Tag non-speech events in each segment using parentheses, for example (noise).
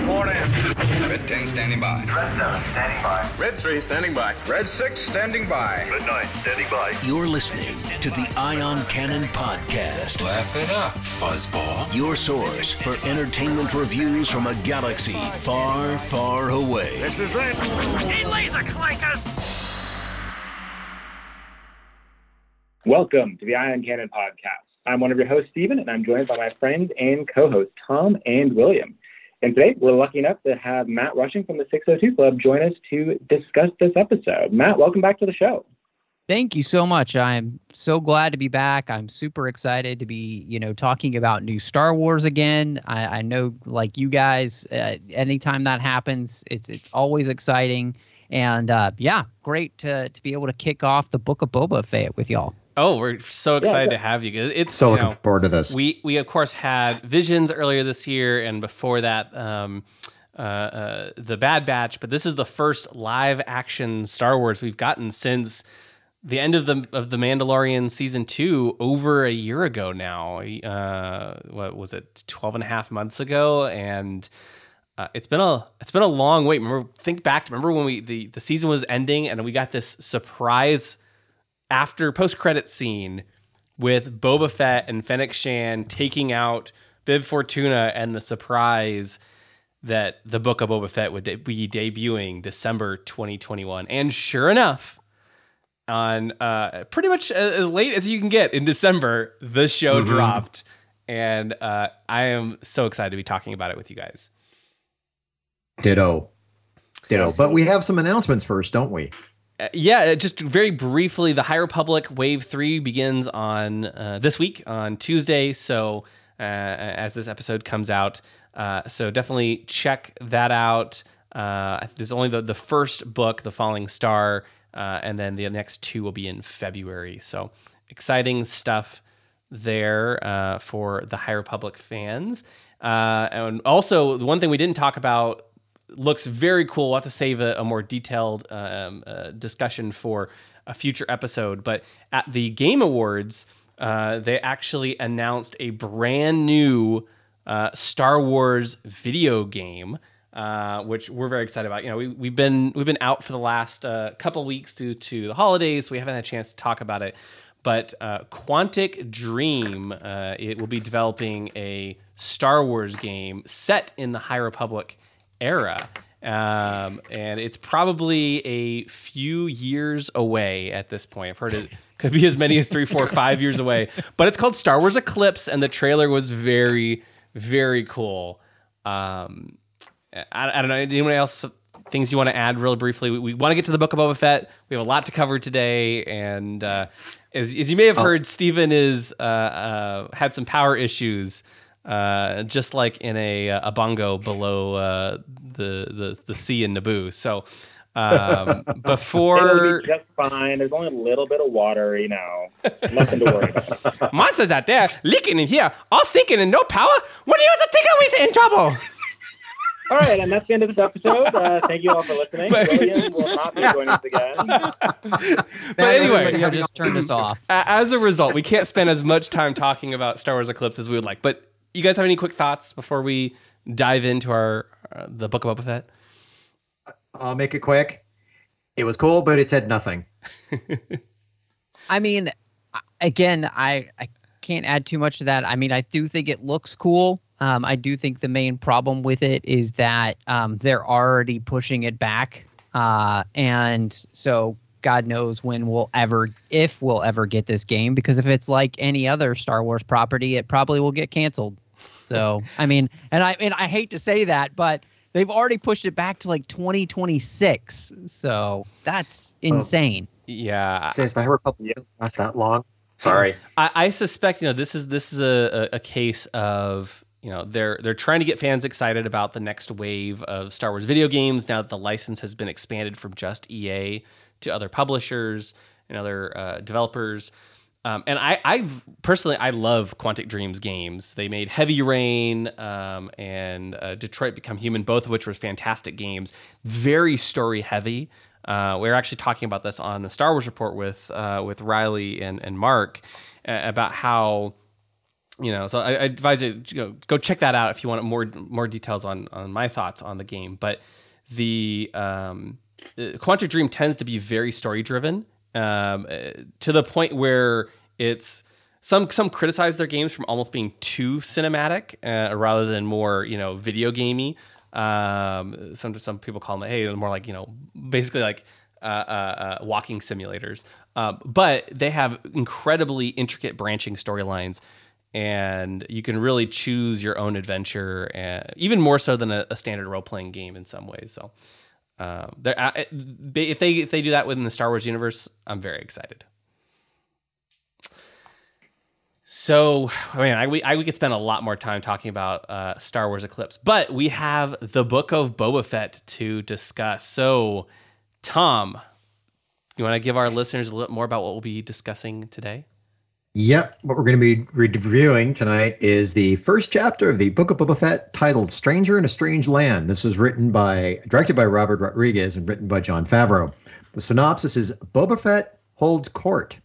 report in. Red 10 standing by. Red 7 standing by. Red 3 standing by. Red 6 standing by. Red 9 standing by. You're listening to the Ion Cannon Podcast. Laugh it up, fuzzball. Your source for entertainment reviews from a galaxy far, far away. This is it. He laser clankers! Welcome to the Ion Cannon Podcast. I'm one of your hosts, Stephen, and I'm joined by my friends and co-hosts, Tom and William. And today, we're lucky enough to have Matt Rushing from the 602 Club join us to discuss this episode. Matt, welcome back to the show. Thank you so much. I'm so glad to be back. I'm super excited to be, you know, talking about new Star Wars again. I, I know, like you guys, uh, anytime that happens, it's it's always exciting. And uh, yeah, great to to be able to kick off the Book of Boba Fett with y'all. Oh, we're so excited yeah. to have you. It's So you looking know, forward to this. We we of course had Visions earlier this year, and before that, um, uh, uh, the Bad Batch. But this is the first live action Star Wars we've gotten since the end of the of the Mandalorian season two over a year ago now. Uh, what was it, 12 and a half months ago, and. Uh, it's been a it's been a long wait. Remember, think back. To remember when we the, the season was ending and we got this surprise after post credit scene with Boba Fett and Fennec Shand taking out Bib Fortuna and the surprise that the book of Boba Fett would de- be debuting December 2021. And sure enough, on uh, pretty much as late as you can get in December, the show dropped. And uh, I am so excited to be talking about it with you guys. Ditto. Ditto. But we have some announcements first, don't we? Uh, yeah, just very briefly, the High Republic Wave Three begins on uh, this week on Tuesday. So uh, as this episode comes out, uh, so definitely check that out. Uh, there's only the the first book, The Falling Star, uh, and then the next two will be in February. So exciting stuff there uh, for the High Republic fans. Uh, and also, the one thing we didn't talk about looks very cool. We'll have to save a, a more detailed um, uh, discussion for a future episode. But at the Game Awards, uh, they actually announced a brand new uh, Star Wars video game. Uh, which we're very excited about. You know, we, we've been we've been out for the last uh, couple weeks due to the holidays. We haven't had a chance to talk about it, but uh, Quantic Dream uh, it will be developing a Star Wars game set in the High Republic era. Um, and it's probably a few years away at this point. I've heard it could be as many as three, four, five years away. But it's called Star Wars Eclipse, and the trailer was very, very cool. Um, I, I don't know. Anyone else things you want to add real briefly? We, we want to get to the Book of Boba Fett. We have a lot to cover today, and uh, as, as you may have heard, Stephen is uh, uh, had some power issues, uh, just like in a a bongo below uh, the the the sea in Naboo. So um, (laughs) It'll before be just fine. There's only a little bit of water, you know, nothing to worry about. (laughs) monsters out there leaking in here, all sinking and no power, what do you think we're in trouble? All right, and that's the end of this episode. Uh, thank you all for listening. William will not be joining us again. (laughs) But anyway, Everybody here just turned us off. As a result, we can't spend as much time talking about Star Wars Eclipse as we would like. But you guys have any quick thoughts before we dive into our uh, the Book of Boba Fett? I'll make it quick. It was cool, but it said nothing. (laughs) I mean, again, I I can't add too much to that. I mean, I do think it looks cool. Um, I do think the main problem with it is that um, they're already pushing it back, uh, and so God knows when we'll ever, if we'll ever get this game. Because if it's like any other Star Wars property, it probably will get canceled. So I mean, and I and I hate to say that, but they've already pushed it back to like 2026. So that's oh. insane. Yeah, It says the High Republic didn't last that long. Sorry. I, I suspect you know this is this is a, a, a case of you know they're they're trying to get fans excited about the next wave of Star Wars video games now that the license has been expanded from just EA to other publishers and other uh, developers. Um, and I, I've personally, I love Quantic Dreams games. They made Heavy Rain um, and uh, Detroit Become Human, both of which were fantastic games. Very story heavy. Uh, we were actually talking about this on the Star Wars report with uh, with Riley and and Mark about how you know, so I, I advise you to go, go check that out if you want more more details on on my thoughts on the game. But the um, uh, Quantic Dream tends to be very story driven um, uh, to the point where it's some some criticize their games from almost being too cinematic uh, rather than more you know video gamey. Um, some some people call them hey they're more like you know basically like uh, uh, uh, walking simulators. Um, but they have incredibly intricate branching storylines, and you can really choose your own adventure, and even more so than a, a standard role playing game in some ways. So, um, uh, if they if they do that within the Star Wars universe, I'm very excited. So, I mean, I, we, I, we could spend a lot more time talking about uh, Star Wars Eclipse, but we have the Book of Boba Fett to discuss. So, Tom, you want to give our listeners a little more about what we'll be discussing today? Yep. What we're going to be reviewing tonight is the first chapter of the Book of Boba Fett titled Stranger in a Strange Land. This was written by, directed by Robert Rodriguez and written by Jon Favreau. The synopsis is Boba Fett holds court.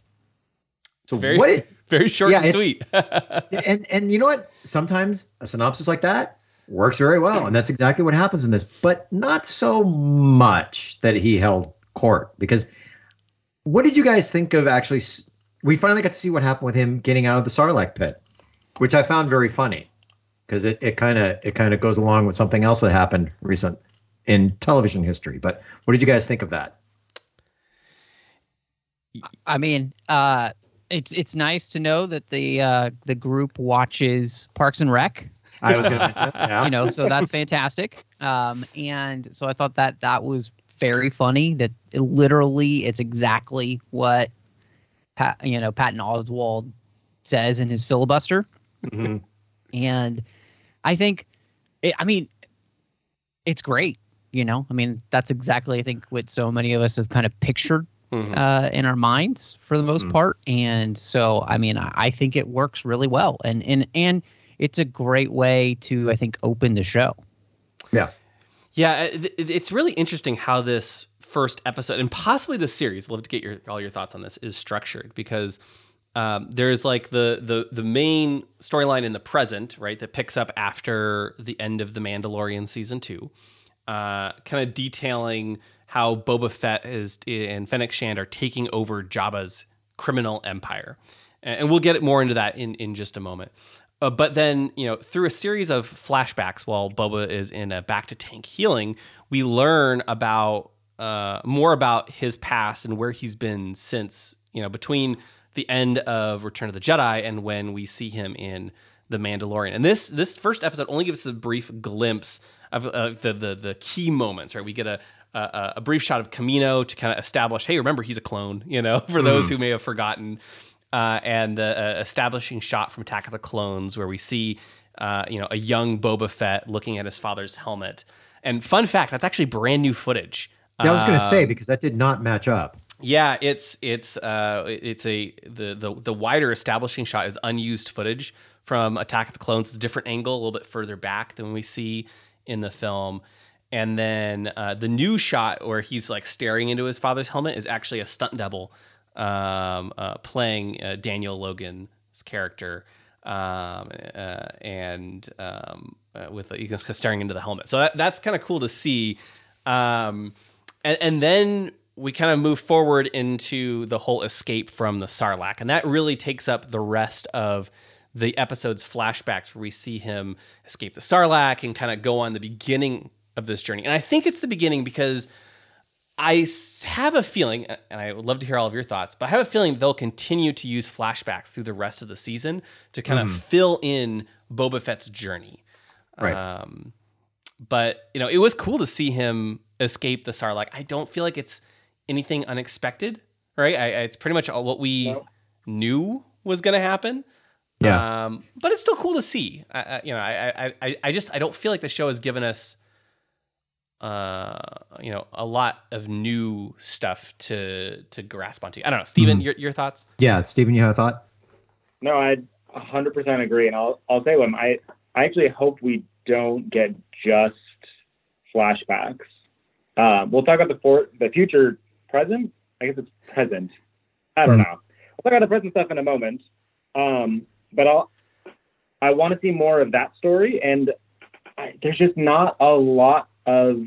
So, very, what? It, (laughs) very short yeah, and sweet. (laughs) and, and you know what? Sometimes a synopsis like that works very well. And that's exactly what happens in this, but not so much that he held court because what did you guys think of actually? We finally got to see what happened with him getting out of the Sarlacc pit, which I found very funny because it it kind of it kind of goes along with something else that happened recent in television history. But what did you guys think of that? I mean, uh, it's it's nice to know that the uh, the group watches Parks and Rec. I was gonna, (laughs) yeah. you know, so that's fantastic. Um, and so I thought that that was very funny that it literally it's exactly what Pat, you know Patton Oswalt says in his filibuster. Mm-hmm. and I think, it, I mean, it's great. You know, I mean, that's exactly I think what so many of us have kind of pictured mm-hmm. uh, in our minds for the most mm-hmm. part. And so, I mean, I, I think it works really well, and and and it's a great way to I think open the show. Yeah. Yeah, it's really interesting how this first episode and possibly the series. I'd love to get your all your thoughts on this. Is structured because um, there's like the the the main storyline in the present, right, that picks up after the end of the Mandalorian season two, uh, kind of detailing how Boba Fett is and Fennec Shand are taking over Jabba's criminal empire, and we'll get more into that in in just a moment. Uh, but then, you know, through a series of flashbacks while Boba is in a bacta tank healing, we learn about uh, more about his past and where he's been since, you know, between the end of Return of the Jedi and when we see him in The Mandalorian. And this this first episode only gives us a brief glimpse of uh, the, the the key moments, right? We get a a, a brief shot of Kamino to kind of establish, hey, remember he's a clone, you know, (laughs) for those mm. who may have forgotten uh, and the uh, establishing shot from Attack of the Clones where we see uh, you know a young Boba Fett looking at his father's helmet. And fun fact, that's actually brand new footage. Yeah, I was going to say um, because that did not match up. Yeah, it's it's uh, it's a the, the the wider establishing shot is unused footage from Attack of the Clones. It's a different angle, a little bit further back than we see in the film. And then uh, the new shot where he's like staring into his father's helmet is actually a stunt double um, uh, playing uh, Daniel Logan's character, um, uh, and um, uh, with he's staring into the helmet. So that, that's kind of cool to see. Um, and, and then we kind of move forward into the whole escape from the Sarlacc, and that really takes up the rest of the episode's flashbacks where we see him escape the Sarlacc and kind of go on the beginning of this journey. And I think it's the beginning because I have a feeling, and I would love to hear all of your thoughts, but I have a feeling they'll continue to use flashbacks through the rest of the season to kind mm. of fill in Boba Fett's journey. Right. Um, but you know, it was cool to see him escape the Sarlacc. I don't feel like it's anything unexpected, right? I, it's pretty much all what we no. knew was going to happen. Yeah. Um, but it's still cool to see. I, I, you know, I, I, I just I don't feel like the show has given us uh, you know, a lot of new stuff to to grasp onto. I don't know, Stephen, mm-hmm. your your thoughts? Yeah, Stephen, you have a thought? No, I 100% agree, and I'll I'll say one. I I actually hope we don't get just flashbacks. Um, we'll talk about the for, the future present. I guess it's present. I don't mm-hmm. know. We'll talk about the present stuff in a moment. Um, but I'll I want to see more of that story, and I, there's just not a lot of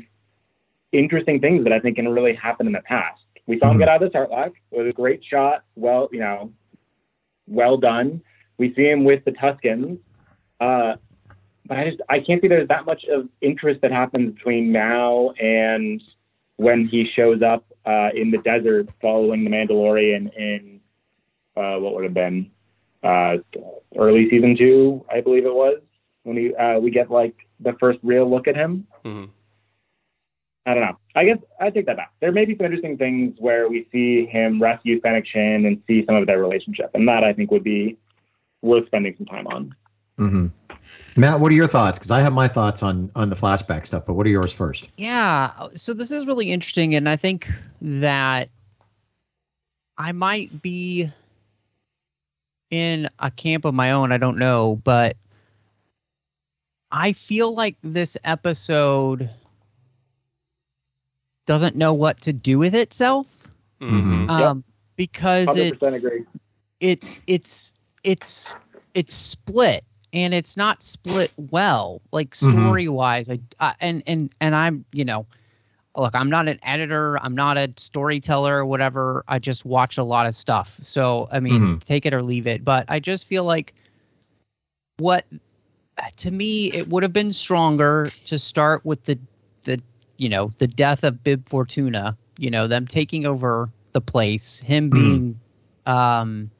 interesting things that I think can really happen in the past. We saw him Mhm. get out of the Sarlacc. It was a great shot. Well, you know, well done. We see him with the Tuscans. Uh, but I just I can't see there's that much of interest that happens between now and when he shows up uh, in the desert following the Mandalorian in uh, what would have been uh, early season two, I believe it was when we uh, we get like the first real look at him. Mhm. I don't know. I guess I take that back. There may be some interesting things where we see him rescue Fennec Shand and see some of their relationship, and that I think would be worth spending some time on. hmm Matt, what are your thoughts? Because I have my thoughts on on the flashback stuff, but what are yours first? Yeah, so this is really interesting, and I think that I might be in a camp of my own. I don't know, but I feel like this episode doesn't know what to do with itself Mhm. um, because Hundred percent it's it it's it's it's split and it's not split well like story wise I, I and and and i'm you know look i'm not an editor i'm not a storyteller or whatever i just watch a lot of stuff so i mean Mhm. take it or leave it but i just feel like what to me it would have been stronger to start with the the you know the death of bib fortuna you know them taking over the place him Mhm. being um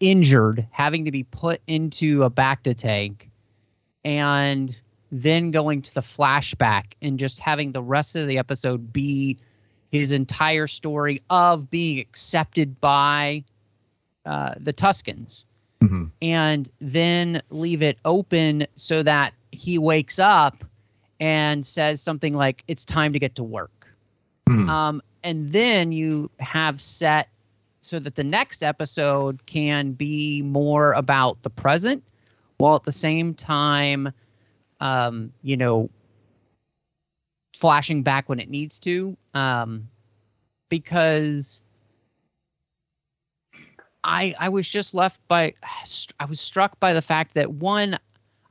injured having to be put into a bacta tank and then going to the flashback and just having the rest of the episode be his entire story of being accepted by uh, the Tuscans. Hmm and then leave it open so that he wakes up and says something like it's time to get to work. Mhm. um, and then you have set so that the next episode can be more about the present while at the same time um, you know flashing back when it needs to um, because I I was just left by I was struck by the fact that one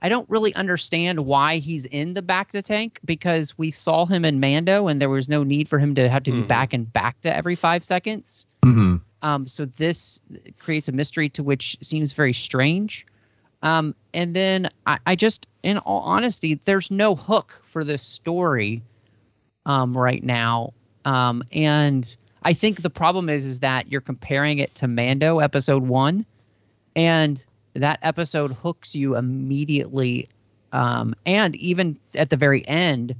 I don't really understand why he's in the bacta tank because we saw him in Mando and there was no need for him to have to be Mhm. back and bacta every five seconds. hmm Um, so this creates a mystery to which seems very strange. Um, and then I, I just, in all honesty, there's no hook for this story um, right now. Um, and I think the problem is is that you're comparing it to Mando episode one, and that episode hooks you immediately, um, and even at the very end,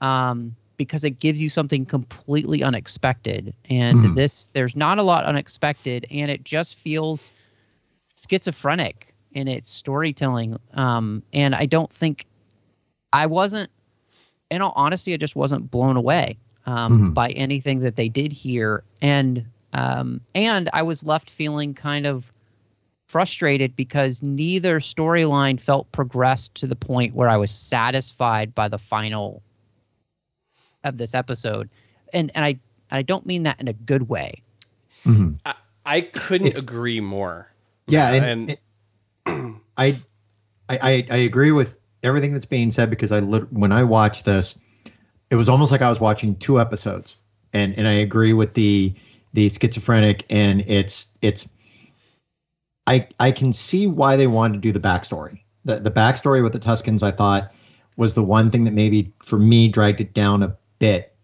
um, because it gives you something completely unexpected. And Mhm. this, there's not a lot unexpected, and it just feels schizophrenic in its storytelling. Um, and I don't think I wasn't, in all honesty, I just wasn't blown away um, Mhm. by anything that they did here, and um, and I was left feeling kind of frustrated because neither storyline felt progressed to the point where I was satisfied by the final of this episode, and and I I don't mean that in a good way. hmm I, I couldn't It's- agree more. Yeah, and, And- it- I, I I I agree with everything that's being said because I when I watched this, it was almost like I was watching two episodes, and and I agree with the the schizophrenic and it's it's. I I can see why they wanted to do the backstory. The the backstory with the Tuscans, I thought, was the one thing that maybe for me dragged it down a bit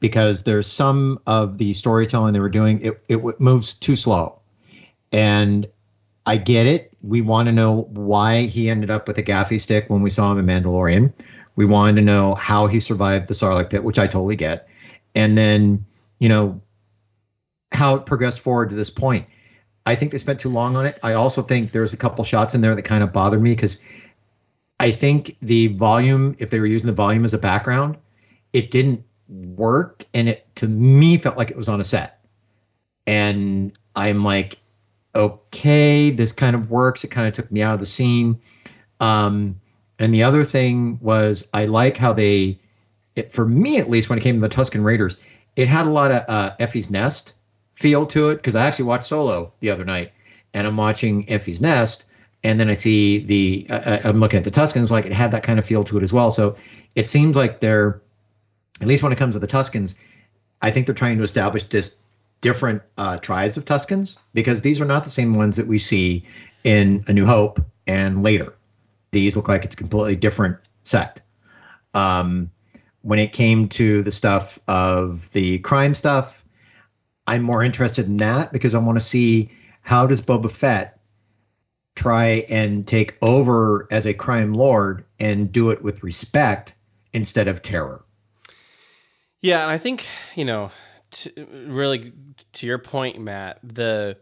because there's some of the storytelling they were doing it it moves too slow, and I get it. We want to know why he ended up with a gaffi stick when we saw him in Mandalorian. We wanted to know how he survived the Sarlacc pit, which I totally get. And then, you know, how it progressed forward to this point. I think they spent too long on it. I also think there's a couple shots in there that kind of bothered me because I think the volume, if they were using the volume as a background, it didn't work. And it, to me, felt like it was on a set. And I'm like, okay, this kind of works. It kind of took me out of the scene. Um, and the other thing was, I like how they, it, for me at least, when it came to the Tuscan Raiders, it had a lot of uh, Enfys Nest feel to it because I actually watched Solo the other night, and I'm watching Enfys Nest, and then I see the uh, uh, I'm looking at the Tuscans like it had that kind of feel to it as well. So it seems like they're at least when it comes to the Tuscans, I think they're trying to establish just different uh, tribes of Tuscans because these are not the same ones that we see in A New Hope and later. These look like it's a completely different sect. Um, when it came to the stuff of the crime stuff, I'm more interested in that because I want to see how does Boba Fett try and take over as a crime lord and do it with respect instead of terror. Yeah, and I think you know, to, really to your point, Matt. The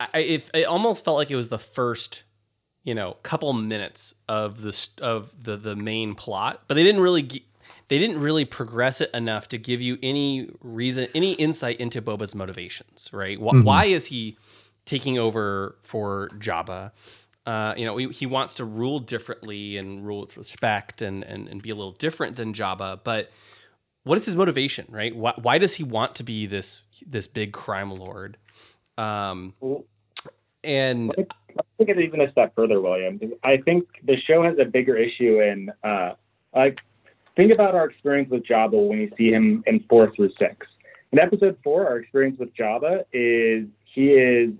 I, it, it almost felt like it was the first, you know, couple minutes of the of the the main plot, but they didn't really they didn't really progress it enough to give you any reason, any insight into Boba's motivations. Right? Why, mm-hmm. why is he taking over for Jabba? Uh, you know, he, he, wants to rule differently and rule with respect and, and and be a little different than Jabba, but what is his motivation, right? Why, why does he want to be this this big crime lord? Um, and let's take it even a step further, William. I think the show has a bigger issue in uh, like think about our experience with Jabba when we see him in four through six. In episode four, our experience with Jabba is he is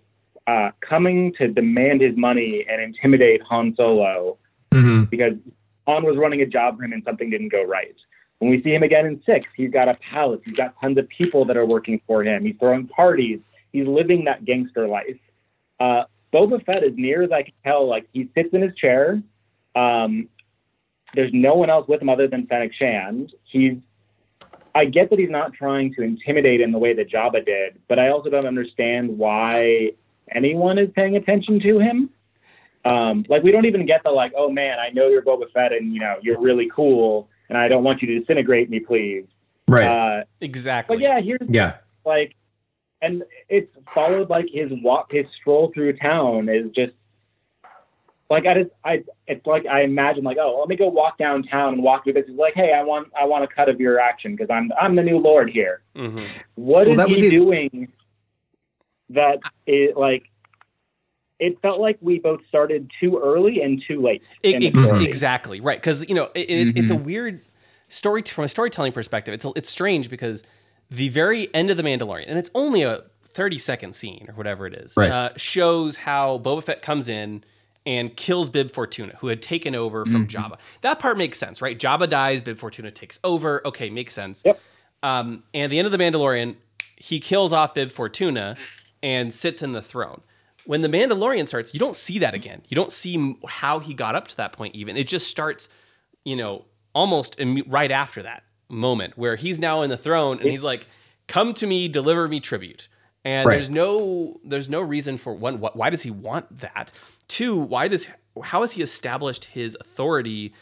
uh, coming to demand his money and intimidate Han Solo mm-hmm. because Han was running a job for him and something didn't go right. When we see him again in six, he's got a palace. He's got tons of people that are working for him. He's throwing parties. He's living that gangster life. Uh, Boba Fett, as near as I can tell, like he sits in his chair. Um, there's no one else with him other than Fennec Shand. He's I get that he's not trying to intimidate in the way that Jabba did, but I also don't understand why anyone is paying attention to him. Um, like we don't even get the like, oh man, I know you're Boba Fett and you know you're really cool and I don't want you to disintegrate me, please. Right. Uh, exactly. But yeah, here's yeah, like, and it's followed like his walk, his stroll through town is just like I just I it's like I imagine like oh let me go walk downtown and walk through this. It's like hey I want I want a cut of your action because I'm I'm the new lord here. Mm-hmm. What well, is he doing? That it like it felt like we both started too early and too late. Ex- exactly right, because you know it, it, mm-hmm. it's a mm-hmm. weird story from a storytelling perspective. It's it's strange because the very end of the Mandalorian, and it's only a thirty second scene or whatever it is, right. uh, shows how Boba Fett comes in and kills Bib Fortuna, who had taken over from mm-hmm. Jabba. That part makes sense, right? Jabba dies, Bib Fortuna takes over. Okay, makes sense. Yep. Um, and at the end of the Mandalorian, he kills off Bib Fortuna and sits in the throne when the Mandalorian starts, you don't see that again. You don't see how he got up to that point. Even it just starts, you know, almost right after that moment where he's now in the throne and he's like, "Come to me, deliver me tribute." And right. there's no there's no reason for one. Why does he want that? Two, why does how has he established his authority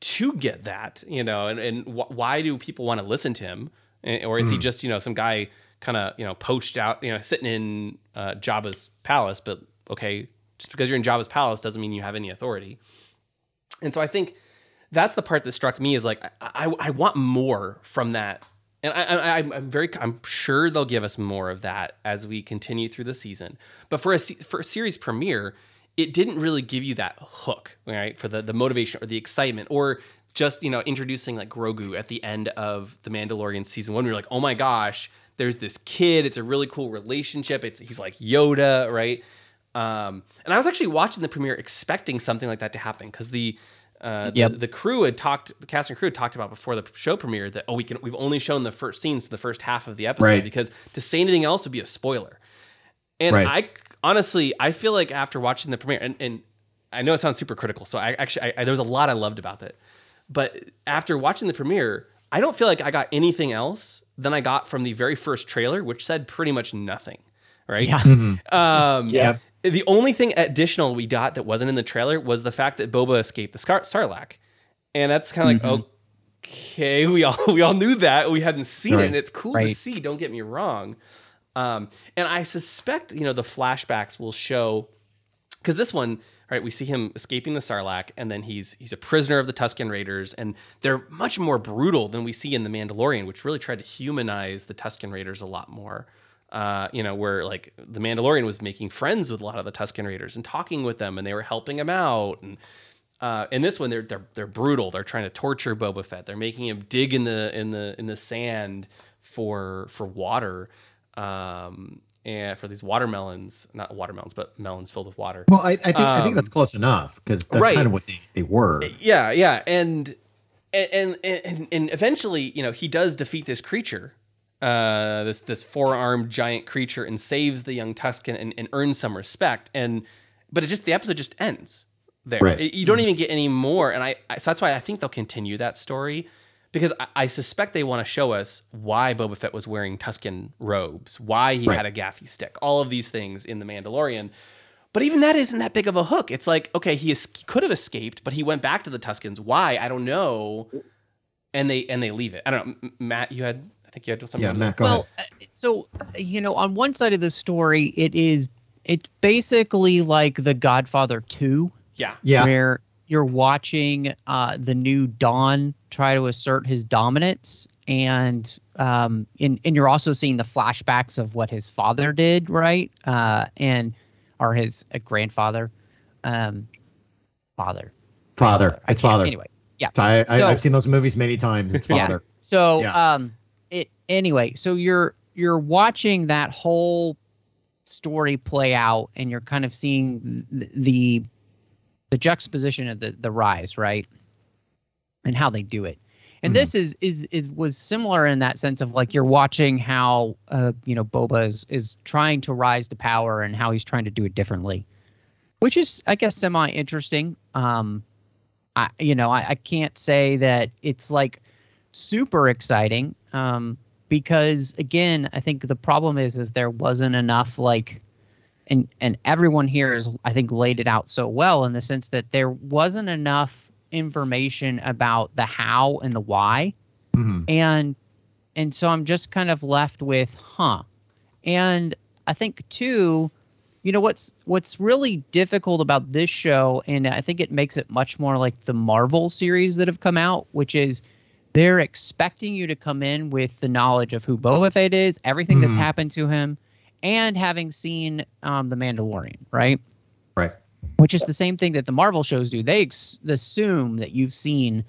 to get that? You know, and and why do people want to listen to him? Or is mm. he just you know some guy? kind of you know poached out, you know, sitting in uh, Jabba's palace. But okay, just because you're in Jabba's palace doesn't mean you have any authority. And so I think that's the part that struck me is like I, I, I want more from that, and I, am very I'm sure they'll give us more of that as we continue through the season. But for a for a series premiere, it didn't really give you that hook, right? For the the motivation or the excitement or just you know introducing like Grogu at the end of the Mandalorian season one. We are like, oh my gosh, there's this kid. It's a really cool relationship. It's he's like Yoda, right? Um, and I was actually watching the premiere expecting something like that to happen because the uh, yep. the, the, crew had talked, the cast and crew had talked about before the show premiere that oh we can we've only shown the first scenes to the first half of the episode right. because to say anything else would be a spoiler. And right. I honestly I feel like after watching the premiere and, and I know it sounds super critical, so I actually I, I, there was a lot I loved about it, but after watching the premiere, I don't feel like I got anything else than I got from the very first trailer, which said pretty much nothing. Right. Yeah. Mm-hmm. Um, yeah. The only thing additional we got that wasn't in the trailer was the fact that Boba escaped the Scar- Sarlacc, and that's kind of mm-hmm. like okay, we all (laughs) we all knew that we hadn't seen right. it, and it's cool right. to see. Don't get me wrong. Um, and I suspect you know the flashbacks will show because this one right? We see him escaping the Sarlacc, and then he's he's a prisoner of the Tusken Raiders, and they're much more brutal than we see in the Mandalorian, which really tried to humanize the Tusken Raiders a lot more. Uh, you know, where like the Mandalorian was making friends with a lot of the Tusken Raiders and talking with them, and they were helping him out. And uh, in this one, they're they're they're brutal. They're trying to torture Boba Fett. They're making him dig in the in the in the sand for for water. Um, and for these watermelons, not watermelons, but melons filled with water. Well, I, I think I think that's Um, close enough because that's right. kind of what they, they were. Yeah, yeah, and and and and eventually, you know, he does defeat this creature, uh, this this four armed giant creature, and saves the young Tuscan and, and earns some respect. And but it just the episode just ends there. Right. It- you don't even get any more. And I, I so that's why I think they'll continue that story because I, I suspect they want to show us why Boba Fett was wearing Tuscan robes, why he Right. had a gaffi stick, all of these things in the Mandalorian. But even that isn't that big of a hook. It's like, okay, he, es- could have escaped, but he went back to the Tuscans. Why? I don't know. And they and they leave it. I don't know. M- Matt, you had I think you had something. Yeah, to. Matt, go well, ahead. uh, so you know, on one side of the story, it is it's basically like The Godfather Two, Yeah. Yeah, where you're watching uh, the new Don try to assert his dominance, and um, and and you're also seeing the flashbacks of what his father did, right? Uh, and or his uh, grandfather, um, father. father. I It's father. Anyway, yeah. I, I, So- I've seen those movies many times. It's Yeah. father. So Yeah. um it anyway, so you're you're watching that whole story play out and you're kind of seeing the the, the juxtaposition of the the rise, right? And how they do it. And Mhm. this is is is was similar in that sense of like you're watching how uh you know Boba is is trying to rise to power and how he's trying to do it differently. Which is I guess semi interesting. Um I you know, I, I can't say that it's like super exciting um, because again i think the problem is is there wasn't enough like and and everyone here is i think laid it out so well in the sense that there wasn't enough information about the how and the why Mhm. and and so i'm just kind of left with huh and i think too you know what's what's really difficult about this show and i think it makes it much more like the marvel series that have come out which is they're expecting you to come in with the knowledge of who Boba Fett is, everything that's Mhm. happened to him, and having seen um, the Mandalorian, right? Which is the same thing that the Marvel shows do. They ex- assume that you've seen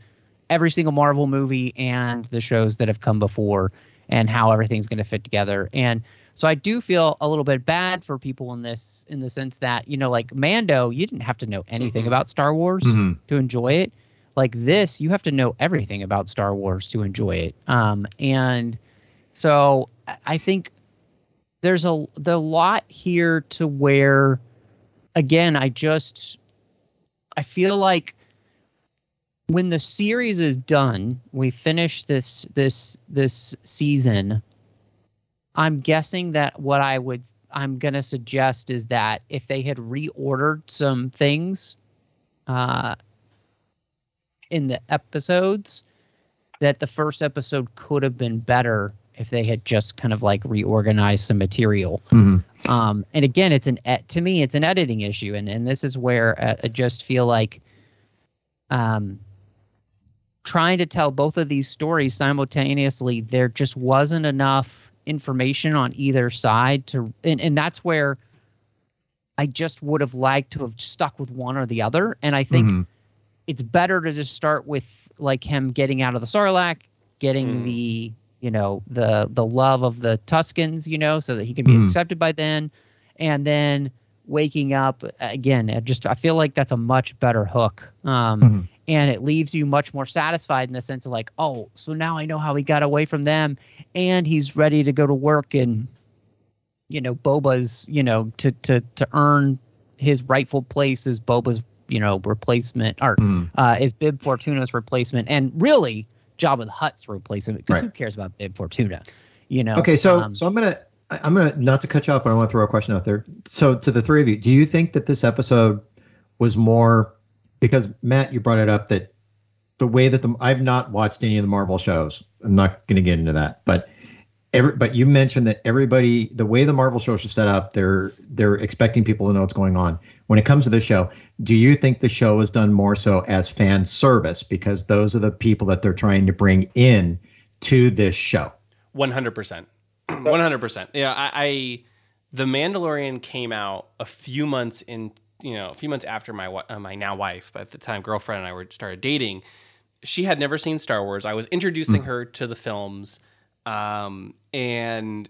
every single Marvel movie and the shows that have come before, and how everything's going to fit together. And so I do feel a little bit bad for people in this, in the sense that you know, like Mando, you didn't have to know anything Mhm. about Star Wars Mhm. to enjoy it. Like this, you have to know everything about Star Wars to enjoy it. Um, and so I- I think there's a the lot here to where, again, I just I feel like when the series is done, we finish this this this season. I'm guessing that what I would I'm gonna suggest is that if they had reordered some things, uh, in the episodes that the first episode could have been better if they had just kind of like reorganized some material. Mhm. Um, and again, it's an ed- to me, it's an editing issue, and and this is where uh, I just feel like, um, trying to tell both of these stories simultaneously, there just wasn't enough information on either side to, and and that's where. I just would have liked to have stuck with one or the other, and I think Mhm. it's better to just start with like him getting out of the Sarlacc, getting Mm. the you know the the love of the Tuscans, you know, so that he can be Mhm. accepted by then, and then waking up again. I just I feel like that's a much better hook, um, Mhm. and it leaves you much more satisfied in the sense of like, oh, so now I know how he got away from them, and he's ready to go to work and you know Boba's you know to to to earn his rightful place as Boba's you know replacement or Mhm. uh, is Bib Fortuna's replacement, and really Jabba the Hutt's replacement. Because Right. who cares about Bib Fortuna? You know. Okay, so um, so I'm gonna I'm gonna not to cut you off, but I want to throw a question out there. So to the three of you, do you think that this episode was more because Matt, you brought it up that the way that the I've not watched any of the Marvel shows. I'm not going to get into that, but every but you mentioned that everybody the way the Marvel shows are set up, they're they're expecting people to know what's going on. When it comes to this show, do you think the show is done more so as fan service because those are the people that they're trying to bring in to this show? One hundred percent. (clears throat) One hundred percent. Yeah, I, I the Mandalorian came out a few months in, you know, a few months after my uh, my now wife, but at the time girlfriend and I were started dating. She had never seen Star Wars. I was introducing her to the films, um, and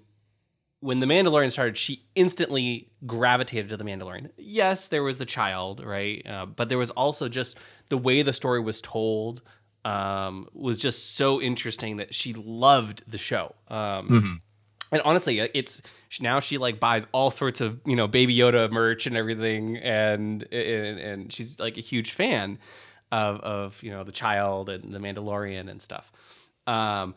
when the Mandalorian started, she instantly gravitated to the Mandalorian. Yes, there was the child, right? Uh, but there was also just the way the story was told um, was just so interesting that she loved the show. Um, And honestly, uh, it's now she like buys all sorts of you know Baby Yoda merch and everything, and and, and she's like a huge fan of of you know the child and the Mandalorian and stuff. Um,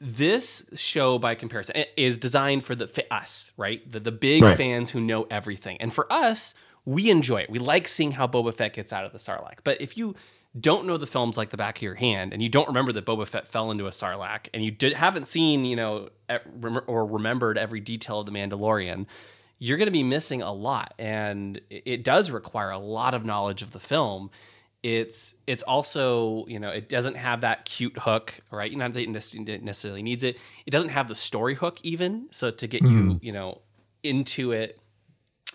this show by comparison is designed for the for us right? The, the big Right. fans who know everything. And for us we enjoy it. We like seeing how boba fett gets out of the sarlacc. But if you don't know the films like the back of your hand and you don't remember that boba fett fell into a sarlacc and you did, haven't seen you know or remembered every detail of the mandalorian you're going to be missing a lot. And it does require a lot of knowledge of the film it's it's also you know it doesn't have that cute hook right? Not that it necessarily needs it. It doesn't have the story hook even so to get you you know into it.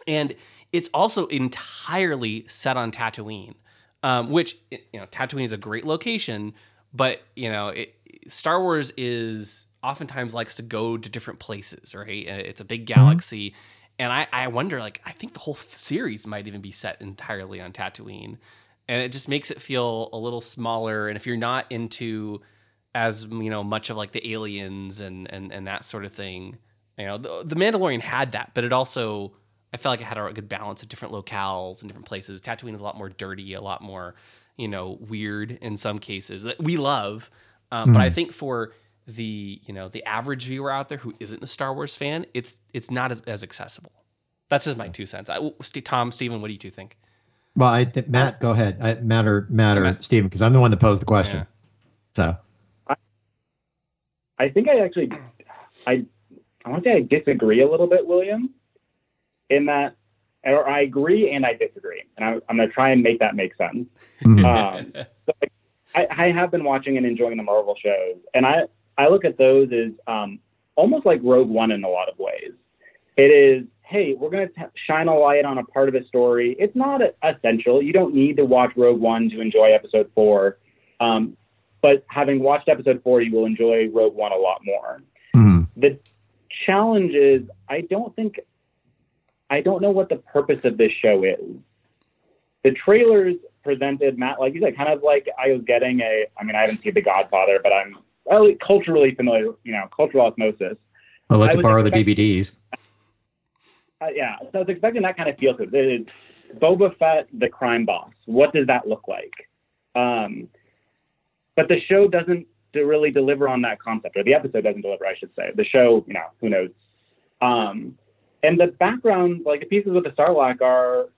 And it's also entirely set on Tatooine um, which you know Tatooine is a great location but you know it, Star Wars is oftentimes likes to go to different places right? Uh, it's a big galaxy. And I, I wonder like I think the whole series might even be set entirely on Tatooine and it just makes it feel a little smaller. And if you're not into as you know much of like the aliens and and and that sort of thing you know the, the mandalorian had that but it also i felt like it had a good balance of different locales and different places. Tatooine is a lot more dirty a lot more you know weird in some cases that we love. Um, but i think for the you know the average viewer out there who isn't a star wars fan it's it's not as, as accessible. That's just my two cents. I, tom Stephen, what do you two think Well, I think Matt, go ahead. I, Matt or Matt or Matt. Steven, because I'm the one that posed the question. Yeah. So I think I actually, I, I want to say I disagree a little bit, William, in that, or I agree and I disagree, and I, I'm going to try and make that make sense. Um, so like, I, I have been watching and enjoying the Marvel shows, and I, I look at those as um, almost like Rogue One in a lot of ways. It is, hey, we're going to shine a light on a part of a story. It's not essential. You don't need to watch Rogue One to enjoy Episode Four. Um, but having watched Episode Four, you will enjoy Rogue One a lot more. Mhm. The challenge is, I don't think, I don't know what the purpose of this show is. The trailers presented Matt, like you said, kind of like I was getting a. I mean, I haven't seen The Godfather, but I'm well, culturally familiar. You know, cultural osmosis. I'll let you borrow the DVDs. Uh, yeah, so I was expecting that kind of feel to it. Boba Fett, the crime boss. What does that look like? Um, but the show doesn't really deliver on that concept, or the episode doesn't deliver, I should say. The show, you know, who knows? Um, and the background, like the pieces with the Sarlacc, are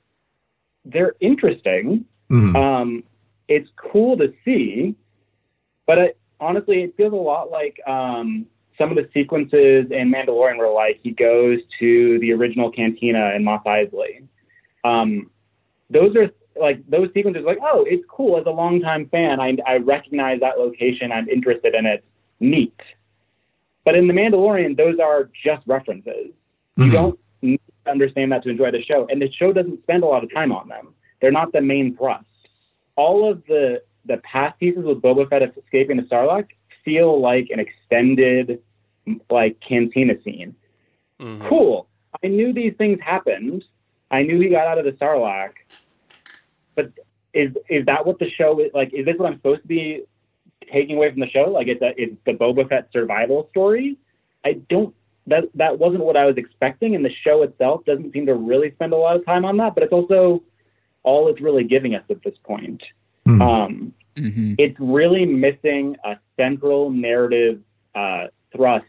they're interesting. Mhm. Um, it's cool to see, but it, honestly, it feels a lot like um, some of the sequences in Mandalorian where like he goes to the original cantina in Mos Eisley. Um, those are like those sequences. Like, oh, it's cool. As a longtime fan, I, I recognize that location. I'm interested in it. Neat. But in the Mandalorian, those are just references. You Mhm. don't need to understand that to enjoy the show, and the show doesn't spend a lot of time on them. They're not the main thrust. All of the the past pieces with Boba Fett escaping the Sarlacc feel like an extended, like cantina scene. Mhm. Cool. I knew these things happened. I knew he got out of the Sarlacc. But is is that what the show is like? Is this what I'm supposed to be taking away from the show? Like it's a, it's the Boba Fett survival story. I don't. That that wasn't what I was expecting, and the show itself doesn't seem to really spend a lot of time on that. But it's also all it's really giving us at this point. Mhm. Um, Mm-hmm. it's really missing a central narrative uh, thrust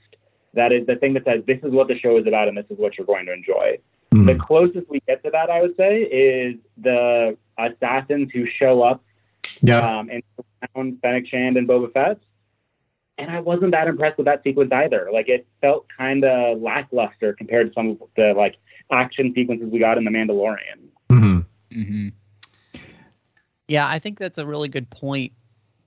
that is the thing that says this is what the show is about and this is what you're going to enjoy. The Mhm. closest we get to that, I would say, is the assassins who show up Yeah. um, and surround Fennec Shand and Boba Fett. And I wasn't that impressed with that sequence either. Like it felt kind of lackluster compared to some of the like action sequences we got in The Mandalorian. Mhm. hmm Yeah, I think that's a really good point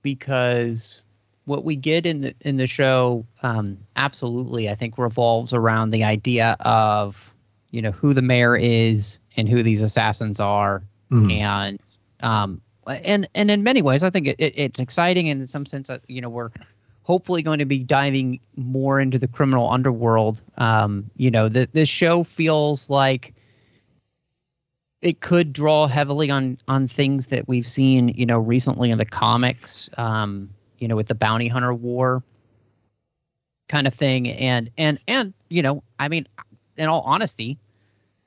because what we get in the in the show um, absolutely I think revolves around the idea of you know who the mayor is and who these assassins are Mhm. and um and and in many ways I think it, it, it's exciting and in some sense you know we're hopefully going to be diving more into the criminal underworld um you know the, this show feels like it could draw heavily on on things that we've seen you know recently in the comics um you know with the bounty hunter war kind of thing. And and and you know i mean in all honesty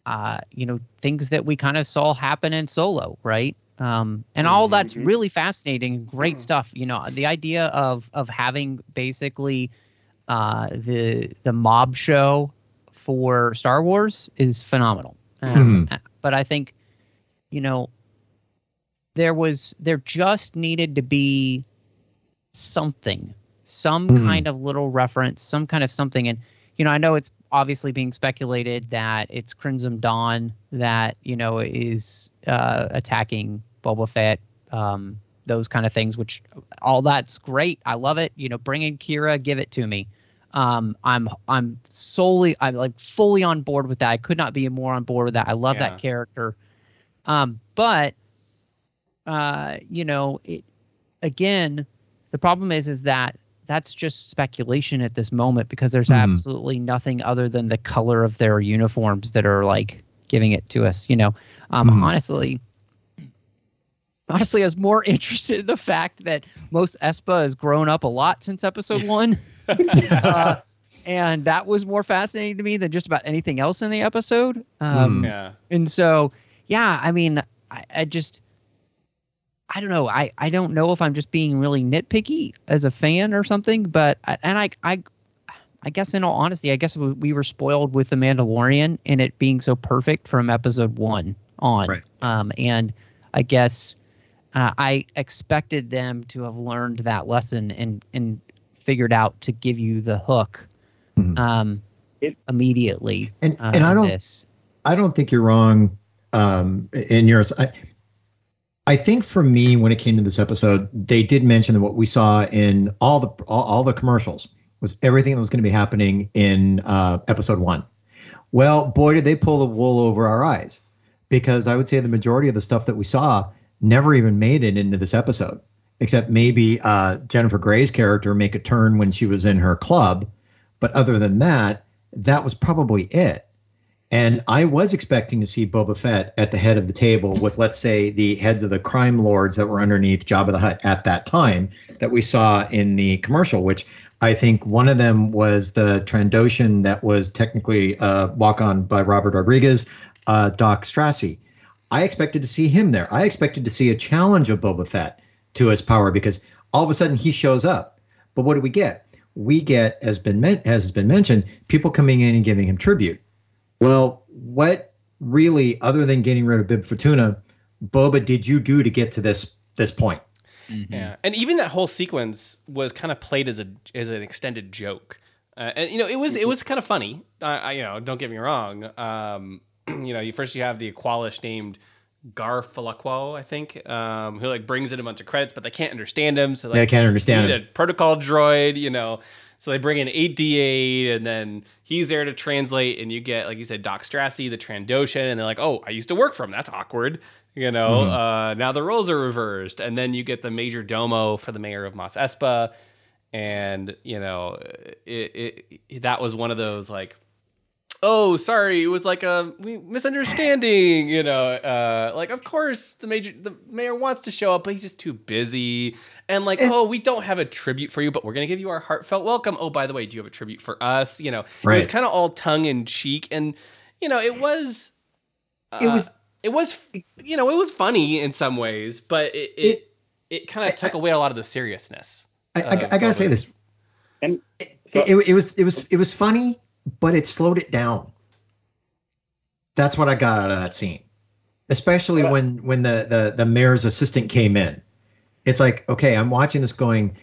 uh you know things that we kind of saw happen in solo right? Um and all that's Mhm. really fascinating great stuff. You know the idea of of having basically uh the the mob show for star wars is phenomenal. Um, but i think you know there was there just needed to be something some Mhm. kind of little reference some kind of something. And you know i know it's obviously being speculated that it's crimson dawn that you know is uh attacking boba fett um those kind of things which all that's great. I love it. You know bring in Qi'ra give it to me um i'm i'm solely i'm like fully on board with that i could not be more on board with that i love Yeah. that character um but uh you know it again the problem is is that that's just speculation at this moment because there's Mhm. absolutely nothing other than the color of their uniforms that are like giving it to us you know um Mhm. honestly honestly i was more (laughs) interested in the fact that Mos Espa has grown up a lot since episode (laughs) one (laughs) uh, (laughs) and that was more fascinating to me than just about anything else in the episode um yeah. and so yeah i mean i, I just i don't know I, I don't know if i'm just being really nitpicky as a fan or something but I, and i i i guess in all honesty i guess we, we were spoiled with the mandalorian and it being so perfect from episode one on Right. um and i guess uh, i expected them to have learned that lesson and and figured out to give you the hook Mhm. um It- immediately And uh, and I don't this. I don't think you're wrong um, in yours. I, I think for me, when it came to this episode, they did mention that what we saw in all the all, all the commercials was everything that was going to be happening in uh, episode one. Well, boy, did they pull the wool over our eyes, because I would say the majority of the stuff that we saw never even made it into this episode, except maybe uh, Jennifer Gray's character make a turn when she was in her club, but other than that, that was probably it. And I was expecting to see Boba Fett at the head of the table with, let's say, the heads of the crime lords that were underneath Jabba the Hutt at that time that we saw in the commercial, which I think one of them was the Trandoshan that was technically uh, walk on by Robert Rodriguez, uh, Dokk Strassi. I expected to see him there. I expected to see a challenge of Boba Fett to his power because all of a sudden he shows up. But what do we get? We get, as been men- as has been mentioned, people coming in and giving him tribute. Well, what really, other than getting rid of Bib Fortuna, Boba, did you do to get to this this point? Yeah, and even that whole sequence was kind of played as a as an extended joke, uh, and you know it was it was kind of funny. Uh, I, you know, don't get me wrong. Um, (clears throat) you know, you first you have the Aqualish named Garfalakwo, I think, um, who like brings in a bunch of credits, but they can't understand him. So like, I can't understand it. need a protocol droid, you know. So they bring in 8D8, and then he's there to translate, and you get, like you said, Dokk Strassi, the Trandoshan, and they're like, oh, I used to work for him. That's awkward. You know, Mm-hmm. uh, now the roles are reversed. And then you get the Major Domo for the mayor of Mos Espa. And, you know, it, it, that was one of those, like, oh sorry it was like a misunderstanding you know uh like of course the major the mayor wants to show up but he's just too busy. And like It's- oh we don't have a tribute for you but we're gonna give you our heartfelt welcome. Oh by the way do you have a tribute for us? You know it was kind of all tongue in cheek and you know it was uh, It was- it was you know it was funny in some ways but it it, it, kind of took away a lot of the seriousness I, I, I gotta say this. And It, it, it was it was it was funny, but it slowed it down. That's what I got out of that scene, especially when when the the the mayor's assistant came in. It's like, okay, I'm watching this going.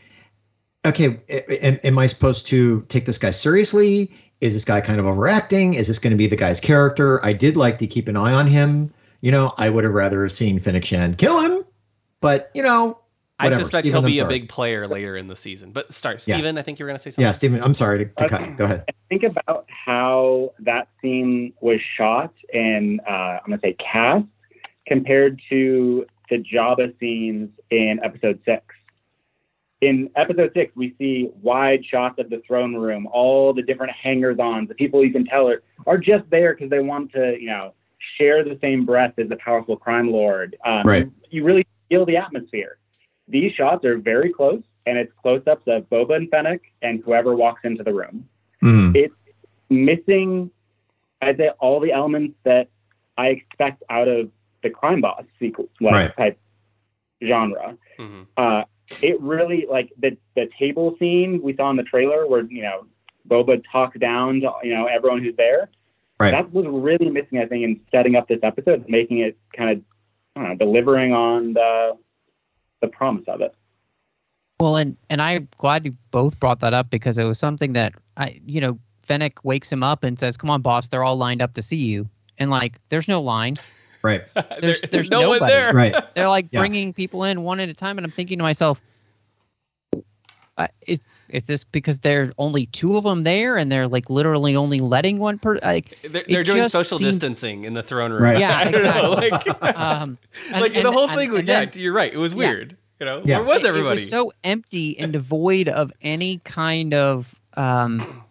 Okay, am, am I supposed to take this guy seriously? Is this guy kind of overacting? Is this going to be the guy's character? I did like to keep an eye on him. You know, I would have rather have seen Fennec Shand kill him, but you know, I suspect Steven, he'll be a big player later in the season. But start, Yeah. Steven, I think you were going to say something. Yeah, Stephen, I'm sorry to, to cut you. Go ahead. think about how that scene was shot and uh, I'm gonna say cast compared to the Jabba scenes in episode six. In episode six, we see wide shots of the throne room, all the different hangers-on, the people you can tell are, are just there because they want to, you know, share the same breath as the powerful crime lord. Um, Right. You, you really feel the atmosphere. These shots are very close, and it's close-ups of Boba and Fennec and whoever walks into the room Mhm. it's missing, I'd say, all the elements that I expect out of the crime boss sequel like Right. type genre. Mhm. Uh, it really like the the table scene we saw in the trailer where you know Boba talks down to you know everyone who's there. Right. That was really missing, I think, in setting up this episode, making it kind of I don't know, delivering on the the promise of it. Well, and and I'm glad you both brought that up because it was something that I, you know, Fennec wakes him up and says, "Come on, boss, they're all lined up to see you." And like, there's no line. (laughs) Right. There's- There- there's no one nobody. there. Right. They're like Yeah. bringing people in one at a time, and I'm thinking to myself, uh, is is this because there's only two of them there, and they're like literally only letting one per like? They're, they're doing social seemed- distancing in the throne room. Right. Yeah, (laughs) I don't know, exactly. like, (laughs) Um, (laughs) and- like the whole and- thing was and yeah. then- You're right. It was Yeah. weird. You know, Yeah. where was it- everybody? It was so empty and devoid of any kind of um,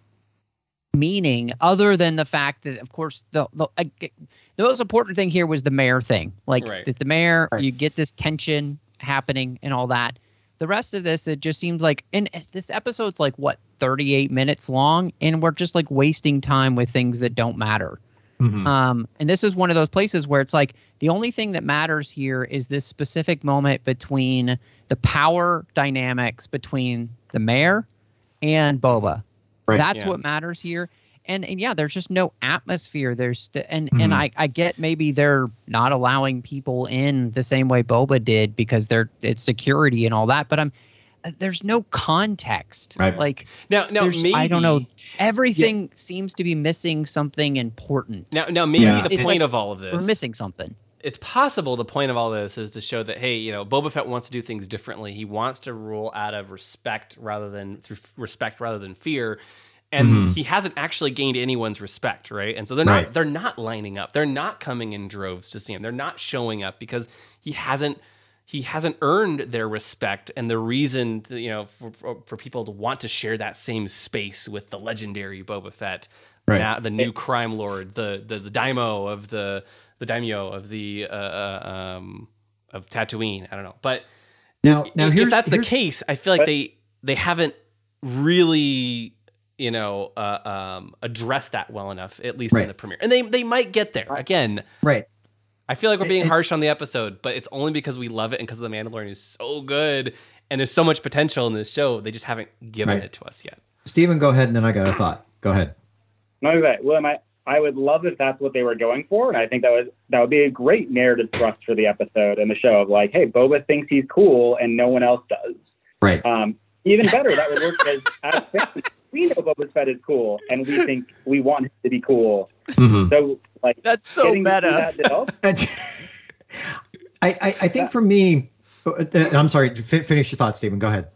meaning other than the fact that, of course, the the, I, the most important thing here was the mayor thing. Like Right. that the mayor, Right. you get this tension happening and all that. The rest of this, it just seems like, and this episode's like what 38 minutes long, and we're just like wasting time with things that don't matter. Mhm. Um, and this is one of those places where it's like the only thing that matters here is this specific moment between the power dynamics between the mayor and Boba. Right. That's Yeah. what matters here. And, and yeah, there's just no atmosphere. There's st- and Mhm. and I, I get maybe they're not allowing people in the same way Boba did because they're it's security and all that. But I'm uh, there's no context. Right. Like now, now maybe I don't know. Everything seems to be missing something important. Now, now maybe Yeah. the It's point like of all of this. We're missing something. it's possible the point of all this is to show that hey, you know, Boba Fett wants to do things differently. He wants to rule out of respect rather than through respect rather than fear. And Mhm. he hasn't actually gained anyone's respect, right? And so they're Right. not they're not lining up. They're not coming in droves to see him. They're not showing up because he hasn't he hasn't earned their respect and the reason to, you know for, for, people to want to share that same space with the legendary Boba Fett Right. now the new crime lord, the the the daimo of the the daimyo of the uh, uh, um of Tatooine. I don't know, but Now, now if that's the case, I feel like But- they they haven't really you know uh, um addressed that well enough, at least in the premiere, and they they might get there again. Right. I feel like we're being And- harsh on the episode, but it's only because we love it and because the Mandalorian is so good and there's so much potential in this show. They just haven't given Right. it to us yet. Stephen, go ahead, and then I got a thought. Go ahead. No, you're right. William, I, I would love if that's what they were going for, and I think that was that would be a great narrative thrust for the episode and the show of like, hey, Boba thinks he's cool and no one else does. Right. Um, even better, that would work because (laughs) as fans, we know Boba Fett is cool, and we think we want him to be cool. Mhm. So, like, That's so getting to meta. that (laughs) That's- I, I, I think for me, uh, I'm sorry. F- finish your thought, Stephen. Go ahead.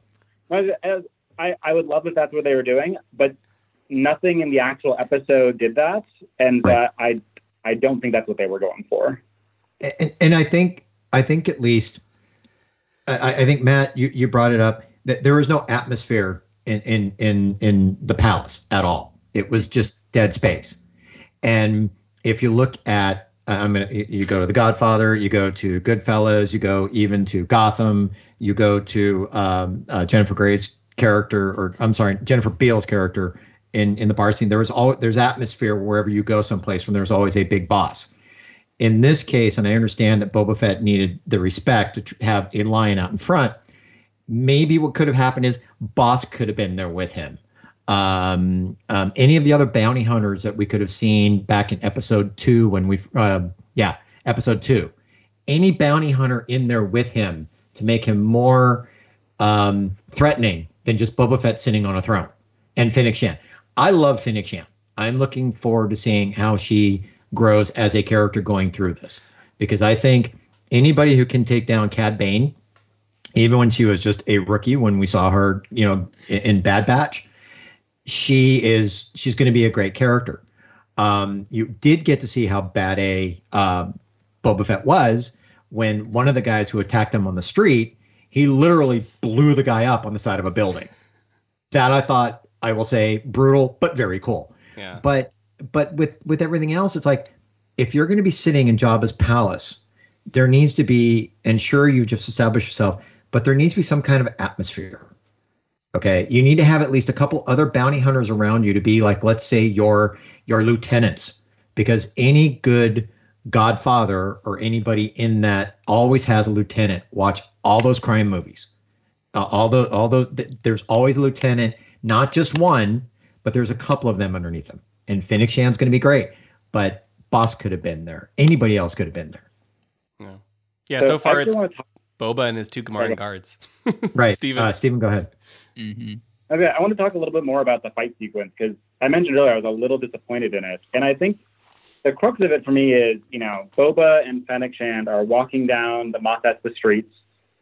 I, I would love if that's what they were doing, but nothing in the actual episode did that, and Right. uh, I I don't think that's what they were going for. and, and I think I think at least I, I think Matt you, you brought it up that there was no atmosphere in, in in in the palace at all. It was just dead space. And if you look at I'm gonna you go to The Godfather, you go to Goodfellas, you go even to Gotham, you go to um, uh, Jennifer Gray's character, or I'm sorry, Jennifer Beals character in in the bar scene. There was all there's atmosphere wherever you go someplace when there's always a big boss in this case, and I understand that Boba Fett needed the respect to have a lion out in front. Maybe what could have happened is Boss could have been there with him. Um, um, any of the other bounty hunters that we could have seen back in episode two when we, uh, yeah, episode two, any bounty hunter in there with him to make him more um, threatening than just Boba Fett sitting on a throne and Fennec Shand. I love Fennec Shand. I'm looking forward to seeing how she grows as a character going through this because I think anybody who can take down Cad Bane even when she was just a rookie, when we saw her, you know, in, Bad Batch, she is she's going to be a great character. Um, you did get to see how bad a uh, Boba Fett was when one of the guys who attacked him on the street, he literally blew the guy up on the side of a building. That I thought I will say brutal, but very cool. Yeah. But but with with everything else, it's like if you're going to be sitting in Jabba's palace, there needs to be, and sure you've just established yourself, but there needs to be some kind of atmosphere. Okay, you need to have at least a couple other bounty hunters around you to be like, let's say your your lieutenants, because any good Godfather or anybody in that always has a lieutenant. Watch all those crime movies. Uh, all the all the th- there's always a lieutenant, not just one, but there's a couple of them underneath them. And Fennec Shand's going to be great, but Boss could have been there. Anybody else could have been there. Yeah. Yeah. So, I far, it's talk- Boba and his two Gamorrean Okay. guards. (laughs) (laughs) Right, Steven. Uh, Steven, go ahead. hmm Okay, I want to talk a little bit more about the fight sequence because I mentioned earlier I was a little disappointed in it, and I think the crux of it for me is you know Boba and Fennec Shand are walking down the Mos Espa streets.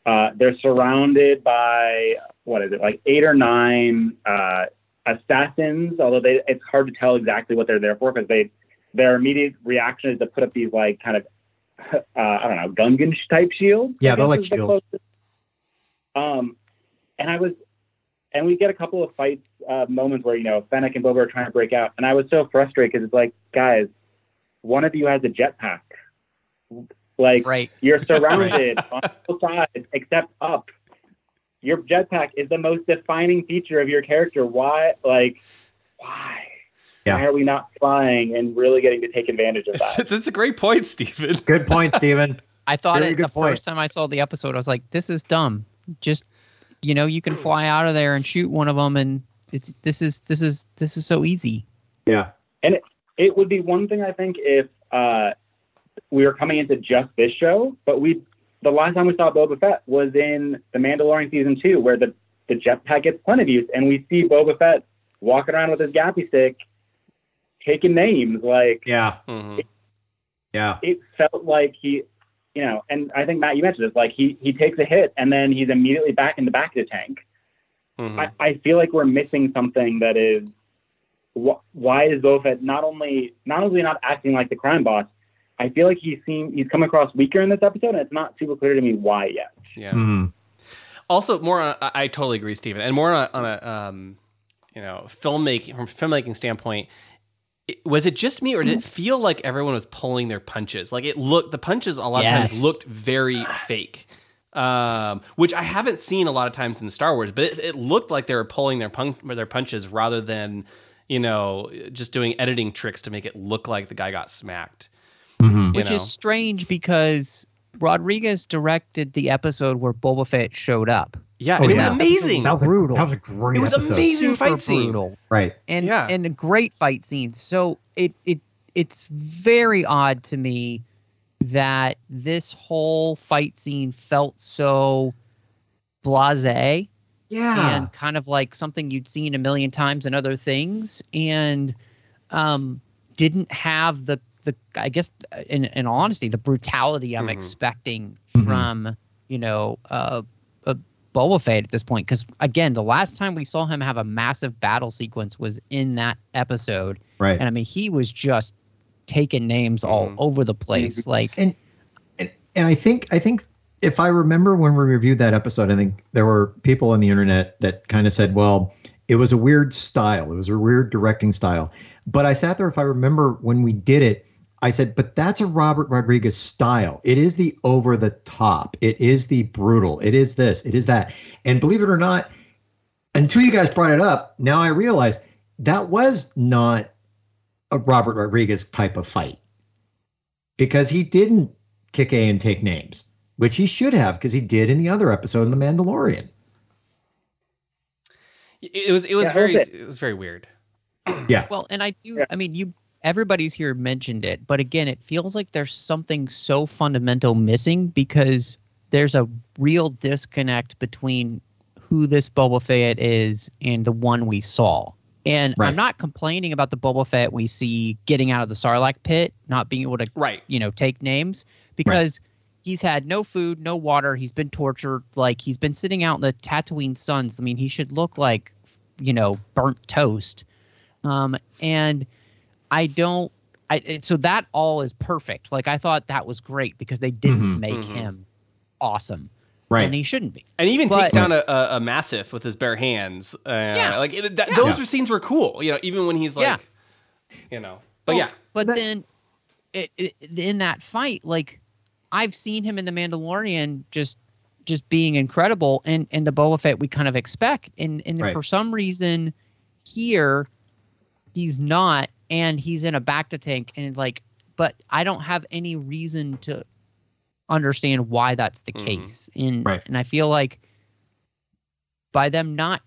Uh, they're surrounded by what is it like eight or nine uh, assassins, although they, it's hard to tell exactly what they're there for because they their immediate reaction is to put up these like kind of (laughs) uh, I don't know Gungan type shield. Yeah, they're like is the shields. Um, and I was and we get a couple of fights uh, moments where you know Fennec and Boba are trying to break out, and I was so frustrated because it's like, guys, one of you has a jetpack. Like Right. you're (laughs) surrounded on both sides except up. Your jetpack is the most defining feature of your character. Why? Like, why? Yeah. Why are we not flying and really getting to take advantage of that? (laughs) That's a great point, Steven. (laughs) Good point, Steven. I thought Very it good the point. first time I saw the episode. I was like, "This is dumb." Just you know, you can fly out of there and shoot one of them, and it's this is this is this is so easy. Yeah. And it would be one thing I think if uh, we were coming into just this show, but we the last time we saw Boba Fett was in the Mandalorian season two, where the the jetpack gets plenty of use, and we see Boba Fett walking around with his gaffi stick, taking names. Like Yeah. Mhm. Yeah. it felt like he, you know, and I think Matt, you mentioned this. Like he he takes a hit, and then he's immediately back in the back of the tank. Mhm. I, I feel like we're missing something that is wh- why is Boba Fett not only not only not acting like the crime boss, I feel like he's seen he's come across weaker in this episode, and it's not super clear to me why yet. Yeah. Mhm. also more on I I totally agree, Stephen, and more on a, on a um, you know filmmaking from a filmmaking standpoint. It- Was it just me, or did it feel like everyone was pulling their punches? Like it looked, the punches a lot of times looked very (sighs) fake, um, which I haven't seen a lot of times in Star Wars. But it, it looked like they were pulling their pun- their punches rather than you know just doing editing tricks to make it look like the guy got smacked. Mhm. Which know? is strange because Rodriguez directed the episode where Boba Fett showed up. Yeah, Oh, and it yeah. was amazing. That was Brutal. That was a great. It was episode. amazing Super fight scene. brutal. Right. and Yeah. and a great fight scene. So it it it's very odd to me that this whole fight scene felt so blasé Yeah. and kind of like something you'd seen a million times in other things and um didn't have the the I guess in in all honesty the brutality I'm Mhm. expecting Mhm. from you know uh, uh Boba Fett at this point because again the last time we saw him have a massive battle sequence was in that episode right. and I mean he was just taking names all Mhm. over the place like and and and I think I think if I remember when we reviewed that episode, I think there were people on the internet that kind of said, "Well, it was a weird style. It was a weird directing style." But I sat there. If I remember when we did it, I said, "But that's a Robert Rodriguez style. It is the over the top. It is the brutal. It is this. It is that." And believe it or not, until you guys brought it up, now I realize that was not a Robert Rodriguez type of fight because he didn't kick A and take names, which he should have because he did in the other episode in The Mandalorian. It was it was Yeah, very okay. it was very weird. Yeah. Well, and I do. Yeah. I mean, you. Everybody's here mentioned it, but again, it feels like there's something so fundamental missing because there's a real disconnect between who this Boba Fett is and the one we saw. And Right. I'm not complaining about the Boba Fett we see getting out of the Sarlacc pit, not being able to, Right. you know, take names because he's had no food, no water. He's been tortured. Like he's been sitting out in the Tatooine suns. I mean, he should look like, you know, burnt toast. Um, and I don't. I so that all is perfect. Like I thought that was great because they didn't Mhm. make Mhm. him awesome, Right. and he shouldn't be. And he even But- takes down a, a, a massive with his bare hands. Uh, Yeah. like it, that, Yeah. those Yeah. scenes were cool. You know, even when he's like, Yeah. you know, but Well, yeah, But That- then, it, it, in that fight, like I've seen him in the Mandalorian just just being incredible, and and the Boba Fett we kind of expect, and and Right. for some reason here he's not, and he's in a bacta tank, and like, but I don't have any reason to understand why that's the Mhm. case, and Right. and I feel like by them not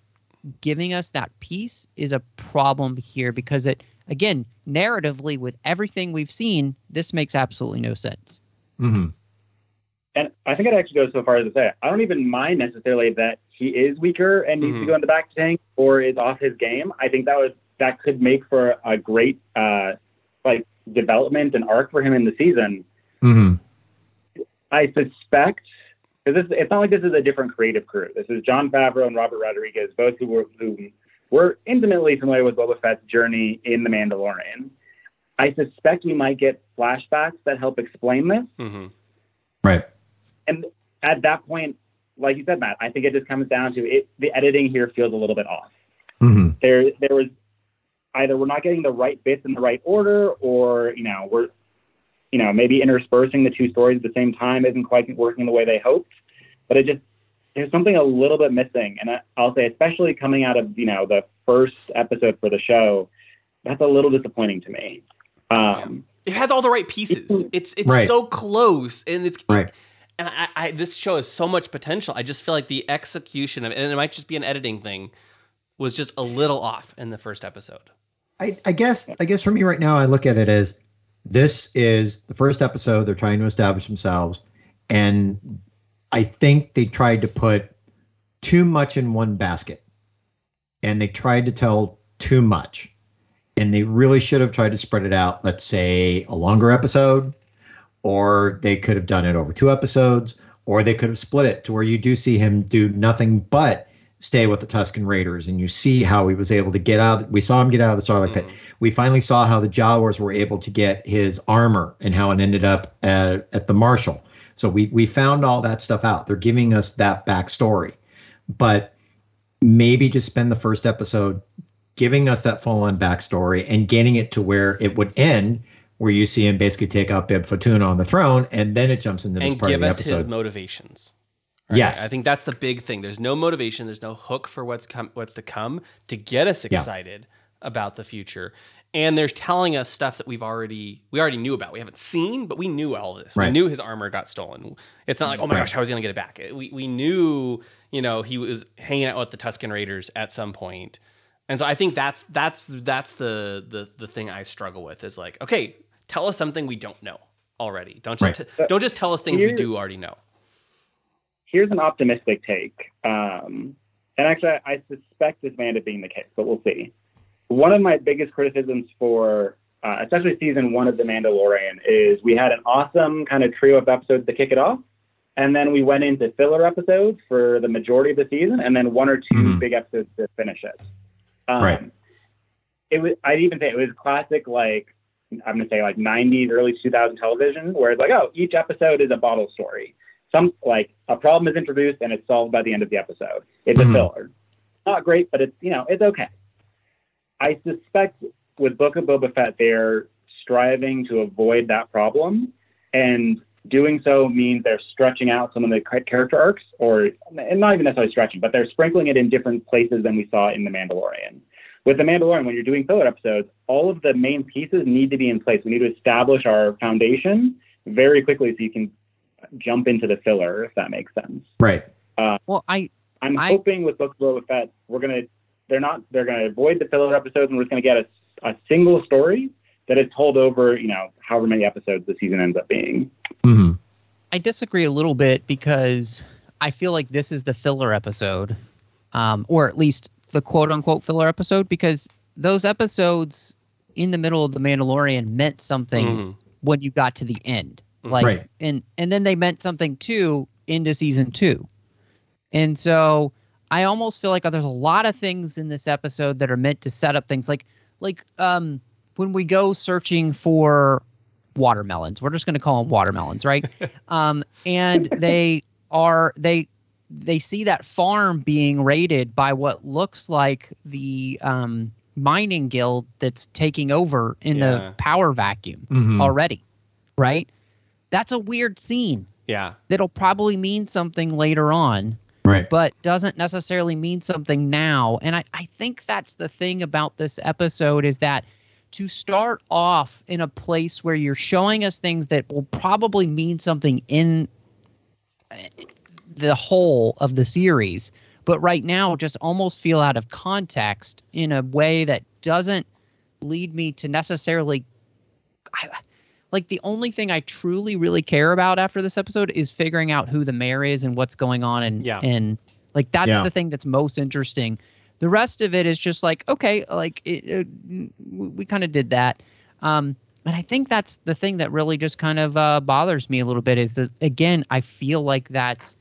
giving us that piece is a problem here because it again narratively with everything we've seen this makes absolutely no sense hmm And I think I'd actually go so far as to say I don't even mind necessarily that he is weaker and needs to Mhm. go in the bacta tank or is off his game. I think that was that could make for a great uh, like development and arc for him in the season. hmm I suspect because it's not like this is a different creative crew. This is Jon Favreau and Robert Rodriguez, both who were who were intimately familiar with Boba Fett's journey in The Mandalorian. I suspect we might get flashbacks that help explain this. hmm Right. And at that point, like you said, Matt, I think it just comes down to it. The editing here feels a little bit off. hmm There, there was either we're not getting the right bits in the right order, or you know, we're, you know, maybe interspersing the two stories at the same time isn't quite working the way they hoped. But it just there's something a little bit missing, and I- I'll say, especially coming out of you know the first episode for the show, that's a little disappointing to me. Um, it has all the right pieces. It's it's Right. so close, and it's Right. And I, I this show has so much potential. I just feel like the execution of and it might just be an editing thing, was just a little off in the first episode. I, I guess I guess for me right now, I look at it as this is the first episode. They're trying to establish themselves, and I think they tried to put too much in one basket, and they tried to tell too much, and they really should have tried to spread it out. Let's say a longer episode, or they could have done it over two episodes, or they could have split it to where you do see him do nothing but stay with the Tusken Raiders, and you see how he was able to get out. We saw him get out of the Sarlacc mm. pit. We finally saw how the Jawas were able to get his armor and how it ended up at, at the Marshal. So we we found all that stuff out. They're giving us that backstory, but maybe just spend the first episode giving us that full on backstory and getting it to where it would end, where you see him basically take out Bib Fortuna on the throne, and then it jumps into this and part give of the us his episode. Motivations. Yes. I think that's the big thing. There's no motivation. There's no hook for what's come, what's to come to get us Yeah. excited about the future. And they're telling us stuff that we've already we already knew about. We haven't seen, but we knew all this. We knew his armor got stolen. It's not like, oh my Right. gosh, how is he gonna get it back? We we knew, you know, he was hanging out with the Tusken Raiders at some point. And so I think that's that's that's the the the thing I struggle with is like, okay, tell us something we don't know already. Don't just Right. don't just tell us things we do already know. Here's an optimistic take. Um, and actually, I, I suspect this may end up being the case, but we'll see. One of my biggest criticisms for, uh, especially season one of The Mandalorian, is we had an awesome kind of trio of episodes to kick it off. And then we went into filler episodes for the majority of the season, and then one or 2 Mhm. big episodes to finish it. Um, Right. It was. I'd even say it was classic, like I'm gonna say like 90s, early 2000 television, where it's like, oh, each episode is a bottle story. Some like a problem is introduced and it's solved by the end of the episode. It's Mhm. a filler. Not great, but it's you know it's okay. I suspect with Book of Boba Fett, they're striving to avoid that problem, and doing so means they're stretching out some of the character arcs, or and not even necessarily stretching, but they're sprinkling it in different places than we saw in The Mandalorian. With The Mandalorian, when you're doing filler episodes, all of the main pieces need to be in place. We need to establish our foundation very quickly so you can jump into the filler, if that makes sense. right. well i I'm I- hoping with Book of Boba Fett, we're gonna they're not they're gonna avoid the filler episodes and we're just gonna get a, a single story that is told over you know however many episodes the season ends up being. hmm I disagree a little bit because I feel like this is the filler episode, um, or at least the quote unquote filler episode, because those episodes in the middle of The Mandalorian meant something Mhm. when you got to the end. Like Right. and and then they meant something too into season two. And so I almost feel like there's a lot of things in this episode that are meant to set up things like like um when we go searching for watermelons. We're just going to call them watermelons, right? (laughs) um and they are they they see that farm being raided by what looks like the um mining guild that's taking over in Yeah. the power vacuum Mhm. already, right? That's a weird scene Yeah. that'll probably mean something later on, Right. but doesn't necessarily mean something now. And I, I think that's the thing about this episode is that to start off in a place where you're showing us things that will probably mean something in the whole of the series, but right now just almost feel out of context in a way that doesn't lead me to necessarily. I, like the only thing I truly really care about after this episode is figuring out who the mayor is and what's going on and Yeah. and like that's Yeah. the thing that's most interesting. The rest of it is just like okay, like it, uh, we, we kind of did that. Um, and I think that's the thing that really just kind of uh, bothers me a little bit is that again I feel like that's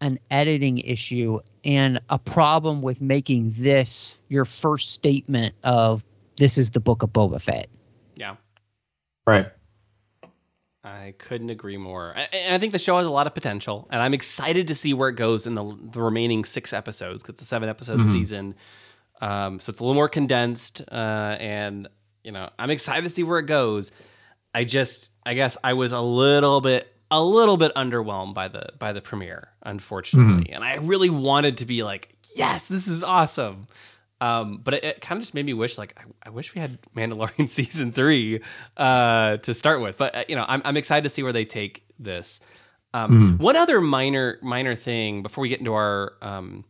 an editing issue and a problem with making this your first statement of this is the book of Boba Fett. Yeah. Right. I couldn't agree more. And I think the show has a lot of potential, and I'm excited to see where it goes in the, the remaining six episodes. 'cause It's a seven episode Mhm. season, um, so it's a little more condensed. Uh, and you know, I'm excited to see where it goes. I just, I guess, I was a little bit, a little bit underwhelmed by the by the premiere, unfortunately. And I really wanted to be like, yes, this is awesome. Um, but it, it kind of just made me wish, like, I, I wish we had Mandalorian (laughs) season three uh, to start with. But uh, you know, I'm, I'm excited to see where they take this. Um, One other minor minor thing before we get into our um,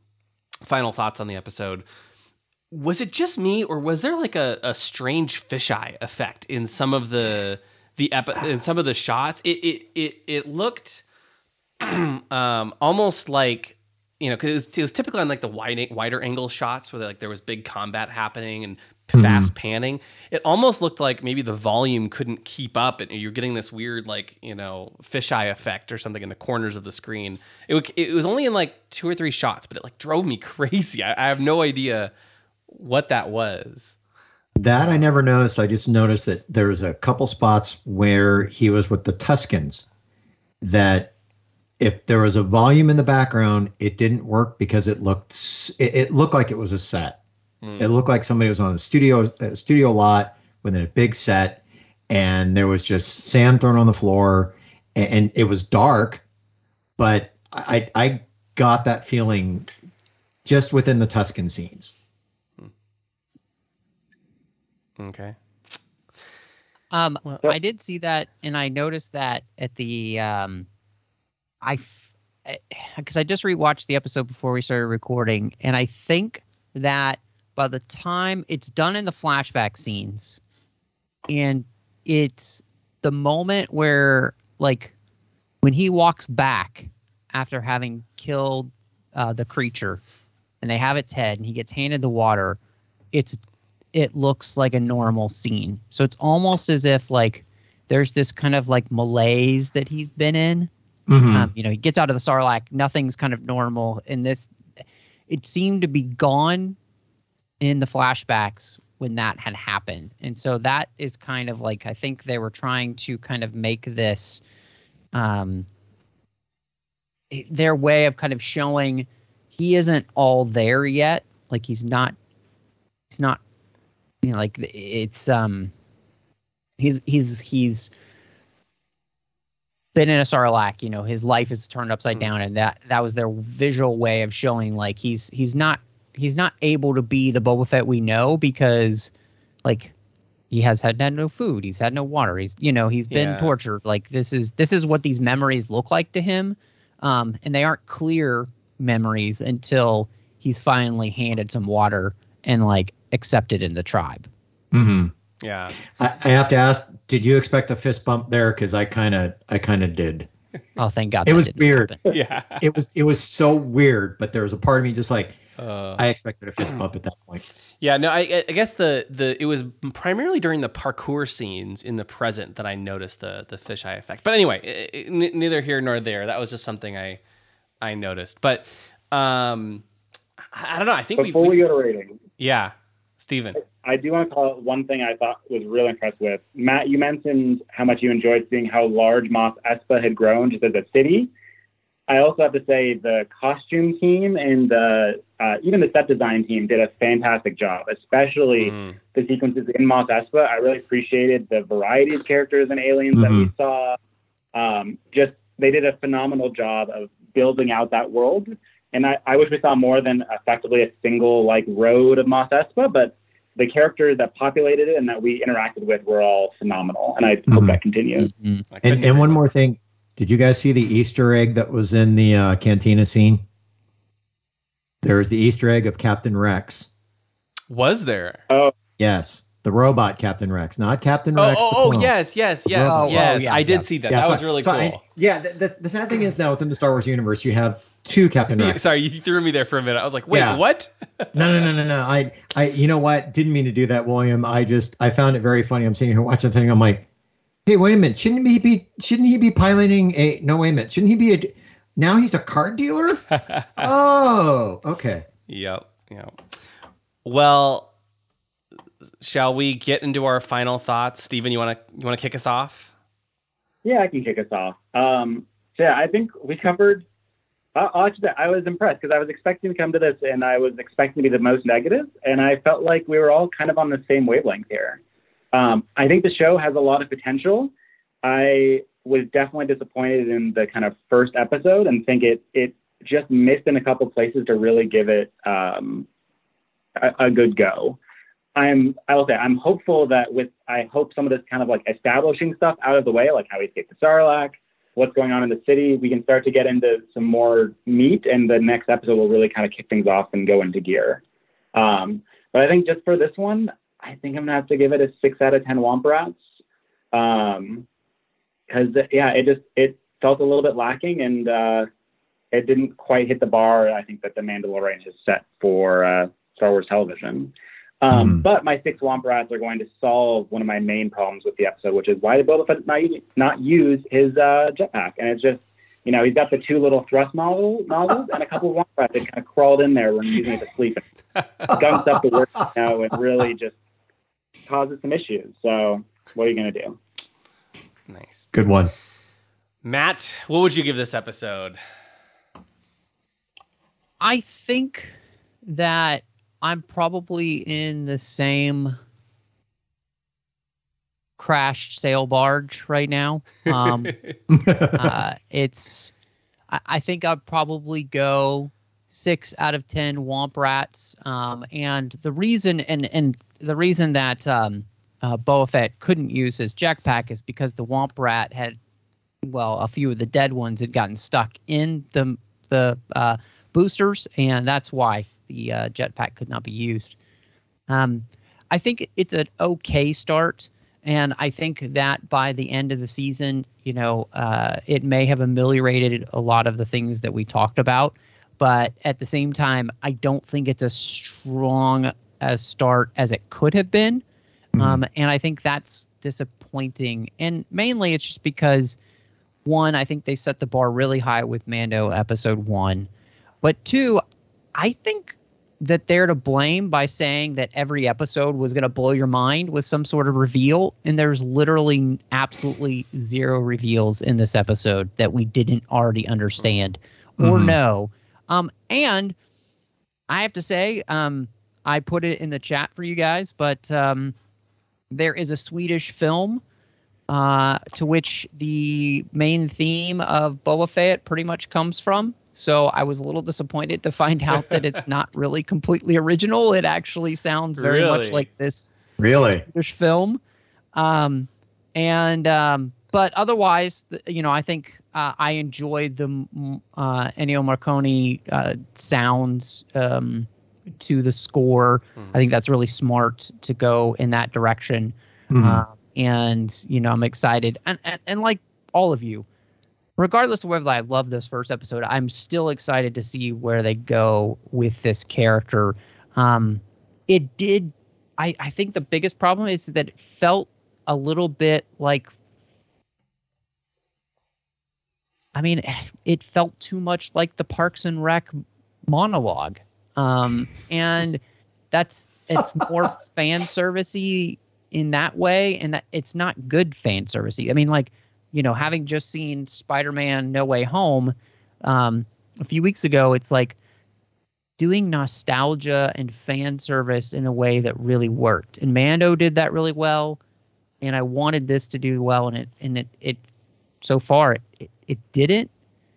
final thoughts on the episode was it just me or was there like a, a strange fisheye effect in some of the the epi- in some of the shots it it it, it looked (clears throat) um almost like you know because it was, it was typically on like the wide, wider angle shots where like there was big combat happening and hmm. fast panning. It almost looked like maybe the volume couldn't keep up and you're getting this weird like you know fisheye effect or something in the corners of the screen. It, it was only in like two or three shots but it like drove me (laughs) crazy. I, I have no idea what that was. That I never noticed. I just noticed that there was a couple spots where he was with the Tuskens that if there was a volume in the background, it didn't work because it looked it, it looked like it was a set. It looked like somebody was on a studio a studio lot within a big set, and there was just sand thrown on the floor, and, and it was dark, but I I got that feeling just within the Tusken scenes. okay Um, Well- I did see that, and I noticed that at the um, I because I just rewatched the episode before we started recording, and I think that by the time it's done in the flashback scenes, and it's the moment where like when he walks back after having killed uh, the creature, and they have its head, and he gets handed the water. It's it looks like a normal scene. So it's almost as if like there's this kind of like malaise that he's been in. Mhm. Um, you know, he gets out of the Sarlacc, nothing's kind of normal. And this, it seemed to be gone in the flashbacks when that had happened. And so that is kind of like, I think they were trying to kind of make this, um, their way of kind of showing he isn't all there yet. Like he's not, he's not, you know, like it's, um, he's, he's, he's, been in a sarlacc you know his life is turned upside down and that that was their visual way of showing like he's he's not he's not able to be the Boba Fett we know because like he has had, had no food he's had no water he's you know he's been Yeah. tortured like this is this is what these memories look like to him um and they aren't clear memories until he's finally handed some water and like accepted in the tribe Mhm. Yeah I, I have to ask, did you expect a fist bump there? Because I kind of, I kind of did. (laughs) oh thank god It was weird. happen. (laughs) yeah It was, it was so weird. But there was a part of me just like, Uh, I expected a fist bump at that point. yeah, no, I, I guess the the it was primarily during the parkour scenes in the present that I noticed the the fisheye effect. But anyway, i- i- n- neither here nor there. That was just something I I noticed. But um, I, I don't know. I think we, Before we go to ratings, yeah, Steven. I do want to call out one thing I thought was really impressed with. Matt, you mentioned how much you enjoyed seeing how large Mos Espa had grown just as a city. I also have to say the costume team and the, uh, even the set design team did a fantastic job, especially Mm. the sequences in Mos Espa. I really appreciated the variety of characters and aliens that we saw. Um, just they did a phenomenal job of building out that world. And I, I wish we saw more than effectively a single like road of Mos Espa, but the characters that populated it and that we interacted with were all phenomenal. And I hope Mhm. that continues. Mhm. And, and one more. more thing. Did you guys see the Easter egg that was in the uh, cantina scene? There was the Easter egg of Captain Rex. was there? Oh yes, the robot Captain Rex, not Captain Oh, Rex. oh, the oh yes, yes, yes, Oh, oh, yes. yeah, I did yeah. see that. Yeah, that so- was really so cool. I- yeah, the, the, the sad thing is now within the Star Wars universe, you have two Captain (laughs) Rex. Sorry, you threw me there for a minute. I was like, wait, Yeah. what? (laughs) No, no, no, no, no. I, I, you know what? Didn't mean to do that, William. I just, I found it very funny. I'm sitting here watching the thing. I'm like, hey, wait a minute. Shouldn't he be, shouldn't he be piloting a? No, wait a minute. Shouldn't he be a? Now he's a card dealer. (laughs) oh, okay. Yep, yep. Well, shall we get into our final thoughts? Stephen, you want to you want to kick us off? Yeah, I can kick us off. Um, so yeah, I think we covered. I, actually, I was impressed because I was expecting to come to this and I was expecting to be the most negative, and I felt like we were all kind of on the same wavelength here. Um, I think the show has a lot of potential. I was definitely disappointed in the kind of first episode and think it it just missed in a couple places to really give it um, a, a good go. I'm I will say I'm hopeful that with I hope some of this kind of like establishing stuff out of the way, like how he escaped the Sarlacc, what's going on in the city, we can start to get into some more meat, and the next episode will really kind of kick things off and go into gear. Um, but I think just for this one, I think I'm gonna have to give it a six out of ten Womp Rats. Um, because yeah, it just it felt a little bit lacking, and uh, it didn't quite hit the bar. I think that the Mandalorian has set for uh, Star Wars television. Um, Mhm. But my six Womp Rats are going to solve one of my main problems with the episode, which is why did Boba Fett not, not use his uh, jetpack? And it's just, you know, he's got the two little thrust nozzles, nozzles and a couple of Womp Rats that kind of crawled in there when using it to sleep and gunks up the work, you know, and really just causes some issues. So what are you going to do? Nice. Good one. Matt, what would you give this episode? I think that I'm probably in the same crashed sail barge right now. Um, (laughs) uh, it's, I, I think I'd probably go six out of ten Womp Rats. Um, and the reason, and and the reason that um, uh, Boba Fett couldn't use his jetpack is because the Womp Rat had, well, a few of the dead ones had gotten stuck in the the uh, boosters, and that's why the uh, jetpack could not be used. Um, I think it's an okay start, and I think that by the end of the season, you know, uh, it may have ameliorated a lot of the things that we talked about. But at the same time, I don't think it's as strong a start as it could have been. Um, and I think that's disappointing. And mainly it's just because, one, I think they set the bar really high with Mando episode one. But two, I think that they're to blame by saying that every episode was going to blow your mind with some sort of reveal. And there's literally absolutely zero reveals in this episode that we didn't already understand or Mhm. know. Um, and I have to say, um, I put it in the chat for you guys, but um, there is a Swedish film uh, to which the main theme of Boba Fett pretty much comes from. So I was a little disappointed to find out that it's (laughs) not really completely original. It actually sounds very Really? much like this Really? Swedish film. Um, and um, but otherwise, you know, I think uh, I enjoyed the mm, uh, Ennio Morricone uh, sounds um, to the score. I think that's really smart to go in that direction. Mhm. Uh, and you know, I'm excited, and, and and like all of you, regardless of whether I love this first episode, I'm still excited to see where they go with this character. Um, it did. I, I think the biggest problem is that it felt a little bit like. I mean, it felt too much like the Parks and Rec monologue, um, and that's it's more (laughs) fan servicey in that way, and that it's not good fan servicey. I mean, like you know, having just seen Spider-Man: No Way Home um, a few weeks ago, it's like doing nostalgia and fan service in a way that really worked. And Mando did that really well, and I wanted this to do well, and it and it it so far it it, it didn't.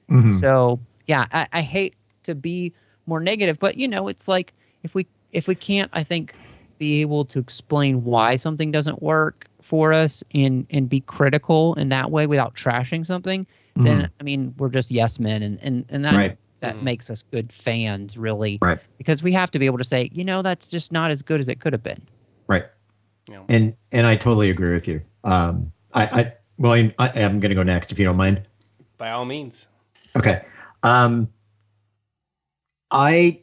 Mhm. So yeah, I, I hate to be more negative, but you know, it's like if we if we can't, I think, be able to explain why something doesn't work for us and and be critical in that way without trashing something, then I mean we're just yes men, and and and that Right. that Mhm. makes us good fans, really, Right. Because we have to be able to say, you know, that's just not as good as it could have been. Right. You know. And and I totally agree with you. Um, I, I William, I, I'm going to go next if you don't mind. By all means. Okay. Um, I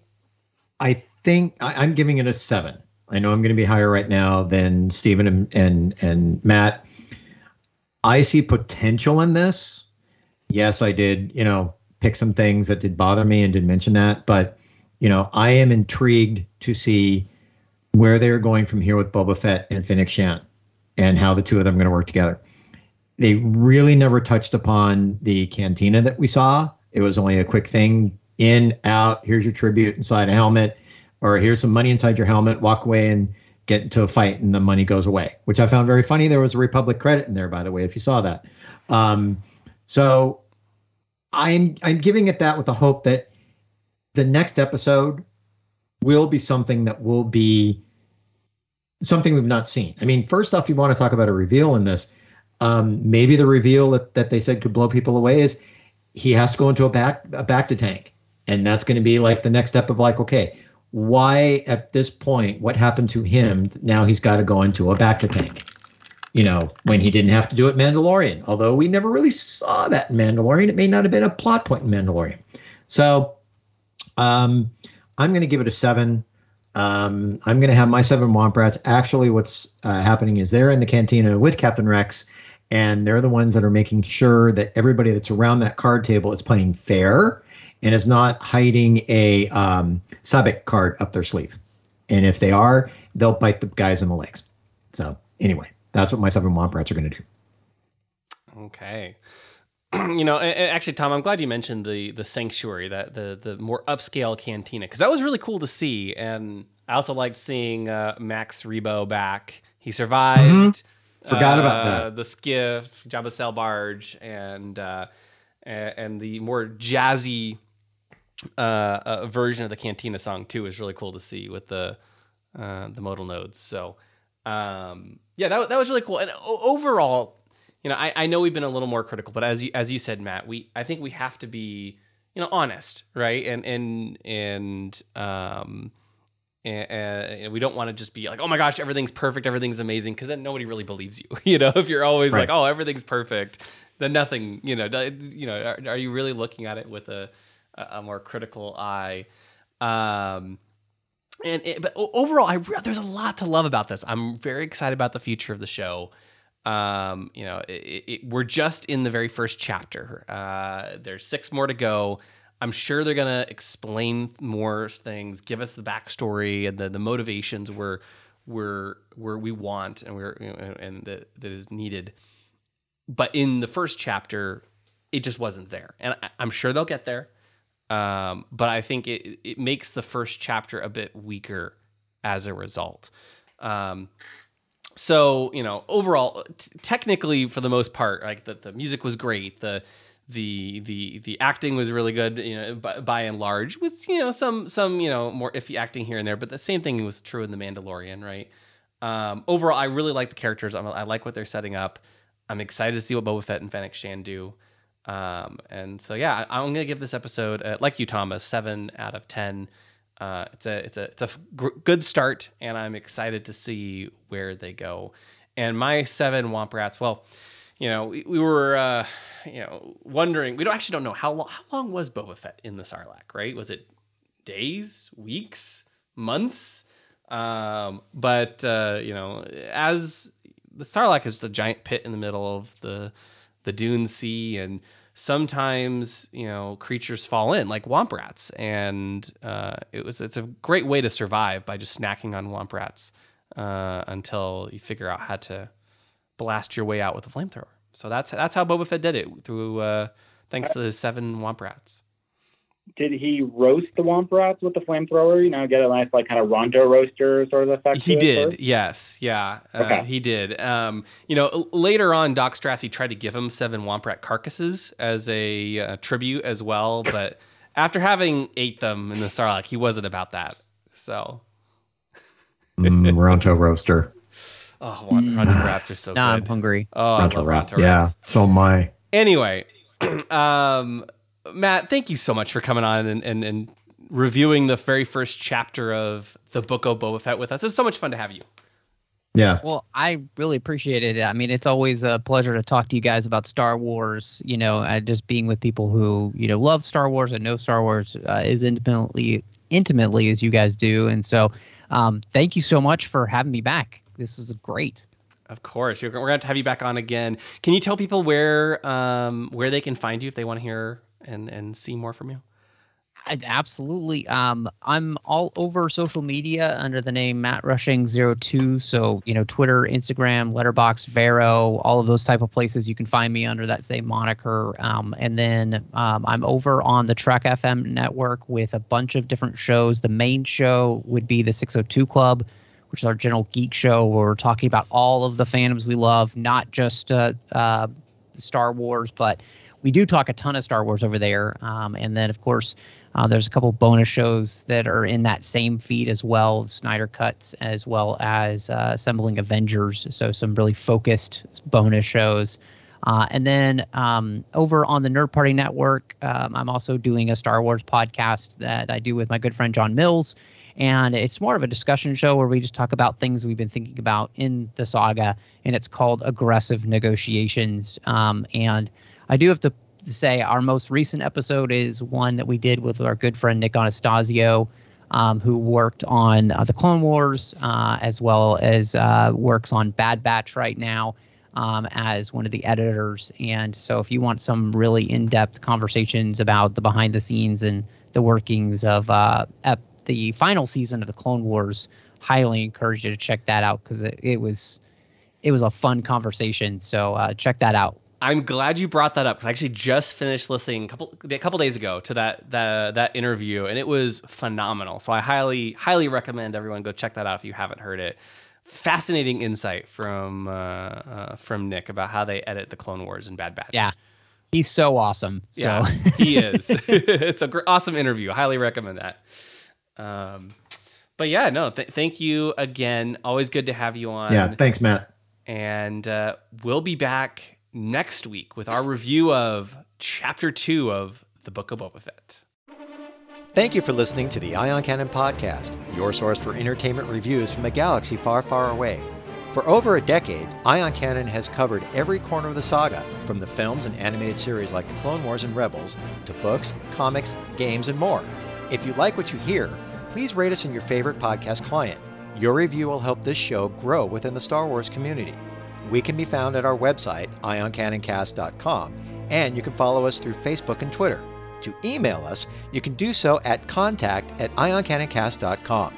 I think I, I'm giving it a seven. I know I'm going to be higher right now than Stephen and, and and Matt. I see potential in this. Yes, I did. You know, pick some things that did bother me and did mention that, but you know, I am intrigued to see where they're going from here with Boba Fett and Fennec Shand, and how the two of them are going to work together they really never touched upon the cantina that we saw. It was only a quick thing in, out, here's your tribute inside a helmet, or here's some money inside your helmet, walk away and get into a fight, and the money goes away, which I found very funny. There was a Republic credit in there, by the way, if you saw that. Um, so I'm I'm giving it that with the hope that the next episode will be something that will be something we've not seen. I mean, first off, you want to talk about a reveal in this um, maybe the reveal that, that they said could blow people away is he has to go into a back a bacta tank, and that's going to be like the next step of like, okay, why at this point, what happened to him? Now he's got to go into a bacta tank. You know, when he didn't have to do it Mandalorian, although we never really saw that in Mandalorian, it may not have been a plot point in Mandalorian. So, um, I'm going to give it a seven. Um, I'm going to have my seven Womp Rats. Actually, what's uh, happening is they're in the cantina with Captain Rex, and they're the ones that are making sure that everybody that's around that card table is playing fair and is not hiding a um, sabacc card up their sleeve. And if they are, they'll bite the guys in the legs. So anyway, that's what my seven Womp Rats are going to do. Okay. (clears throat) you know, and, and actually, Tom, I'm glad you mentioned the the sanctuary, that the the more upscale cantina, because that was really cool to see. And I also liked seeing uh, Max Rebo back. He survived. Forgot about uh, that. The skiff, Jabba Sail barge, and uh, and the more jazzy uh, uh, version of the Cantina song too is really cool to see with the uh, the modal nodes. So um, yeah, that, that was really cool. And o- overall, you know, I, I know we've been a little more critical, but as you as you said, Matt, we I think we have to be you know honest, right? And and and um. And, and we don't want to just be like, oh my gosh, everything's perfect, everything's amazing, because then nobody really believes you. (laughs) You know, if you're always Right. like, oh, everything's perfect, then nothing. You know, you know, are, are you really looking at it with a a more critical eye? Um, and it, but overall, I re- there's a lot to love about this. I'm very excited about the future of the show. Um, you know, it, it, we're just in the very first chapter. Uh, there's six more to go. I'm sure they're gonna explain more things, give us the backstory and the the motivations where where where we want and we're and that that is needed. But in the first chapter, it just wasn't there, and I, I'm sure they'll get there. Um, but I think it it makes the first chapter a bit weaker as a result. Um, so you know, overall, t- technically, for the most part, like the, the music was great. The the the the acting was really good, you know, by, by and large, with you know some some you know more iffy acting here and there. But the same thing was true in the Mandalorian, right? Um, overall, I really like the characters. I'm, I like what they're setting up. I'm excited to see what Boba Fett and Fennec Shand do. Um, and so yeah, I'm gonna give this episode, uh, like you, Thomas, seven out of ten. Uh, it's a it's a it's a gr- good start, and I'm excited to see where they go. And my seven Womp Rats, well, you know, we, we were, uh, you know, wondering. We don't actually don't know how long. How long was Boba Fett in the Sarlacc? Right? Was it days, weeks, months? Um, but uh, you know, as the Sarlacc is just a giant pit in the middle of the the Dune Sea, and sometimes you know creatures fall in like womp rats, and uh, it was it's a great way to survive by just snacking on womp rats uh, until you figure out how to blast your way out with a flamethrower. So that's that's how Boba Fett did it through uh, thanks to the seven womp rats. Did he roast the womp rats with the flamethrower? You know, get a nice like kind of ronto roaster sort of effect. He did, first? yes, yeah, uh, Okay. he did. Um, you know, later on, Dokk Strassi tried to give him seven womp rat carcasses as a uh, tribute as well, but after having ate them in the Sarlacc, he wasn't about that. So, Mm, (laughs) Ronto roaster. oh, Ron- Ronto rats are so Now I'm hungry. Oh, I Ronto love rat. Ronto Yeah. So am I. Anyway, (clears throat) um, Matt, thank you so much for coming on and, and, and reviewing the very first chapter of the Book of Boba Fett with us. It was so much fun to have you. Yeah. Well, I really appreciate it. I mean, it's always a pleasure to talk to you guys about Star Wars. You know, uh, just being with people who you know love Star Wars and know Star Wars uh, as intimately intimately as you guys do. And so, um, thank you so much for having me back. This is great. Of course, we're going to have you back on again. Can you tell people where um, where they can find you if they want to hear and and see more from you? Absolutely. Um, I'm all over social media under the name Matt Rushing 02. So, you know, Twitter, Instagram, Letterboxd, Vero, all of those type of places. You can find me under that same moniker. Um, and then um, I'm over on the Trek FM network with a bunch of different shows. The main show would be the 602 Club, which is our general geek show where we're talking about all of the fandoms we love, not just uh, uh, Star Wars, but we do talk a ton of Star Wars over there. Um, and then, of course, uh, there's a couple bonus shows that are in that same feed as well, Snyder cuts, as well as uh, assembling Avengers. So some really focused bonus shows. Uh, and then um, over on the Nerd Party Network, um, I'm also doing a Star Wars podcast that I do with my good friend John Mills. And it's more of a discussion show where we just talk about things we've been thinking about in the saga. And it's called Aggressive Negotiations. Um, and I do have to say our most recent episode is one that we did with our good friend Nick Anastasio, um, who worked on uh, the Clone Wars uh, as well as uh, works on Bad Batch right now um, as one of the editors. And so, if you want some really in-depth conversations about the behind the scenes and the workings of uh, the final season of the Clone Wars, highly encourage you to check that out because it, it was it was a fun conversation. So uh, check that out. I'm glad you brought that up because I actually just finished listening a couple a couple days ago to that that that interview and it was phenomenal. So I highly highly recommend everyone go check that out if you haven't heard it. Fascinating insight from uh, uh, from Nick about how they edit the Clone Wars and Bad Batch. Yeah. He's so awesome. So Yeah, he is. (laughs) it's a gr- awesome interview. Highly recommend that. Um, but yeah, no, th- thank you again. Always good to have you on. Yeah. Thanks, Matt. And uh, we'll be back next week with our review of Chapter Two of the Book of Boba Fett. Thank you for listening to the Ion Cannon Podcast, your source for entertainment reviews from a galaxy far, far away. For over a decade, Ion Cannon has covered every corner of the saga, from the films and animated series like The Clone Wars and Rebels, to books, comics, games, and more. If you like what you hear, please rate us in your favorite podcast client. Your review will help this show grow within the Star Wars community. We can be found at our website, ioncanoncast.com, and you can follow us through Facebook and Twitter. To email us, you can do so at contact at ioncanoncast.com.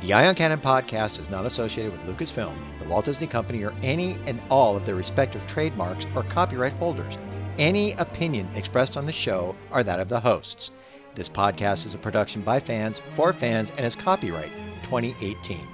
The Ion Cannon podcast is not associated with Lucasfilm, the Walt Disney Company, or any and all of their respective trademarks or copyright holders. Any opinion expressed on the show are that of the hosts. This podcast is a production by fans for fans and is copyright 2018.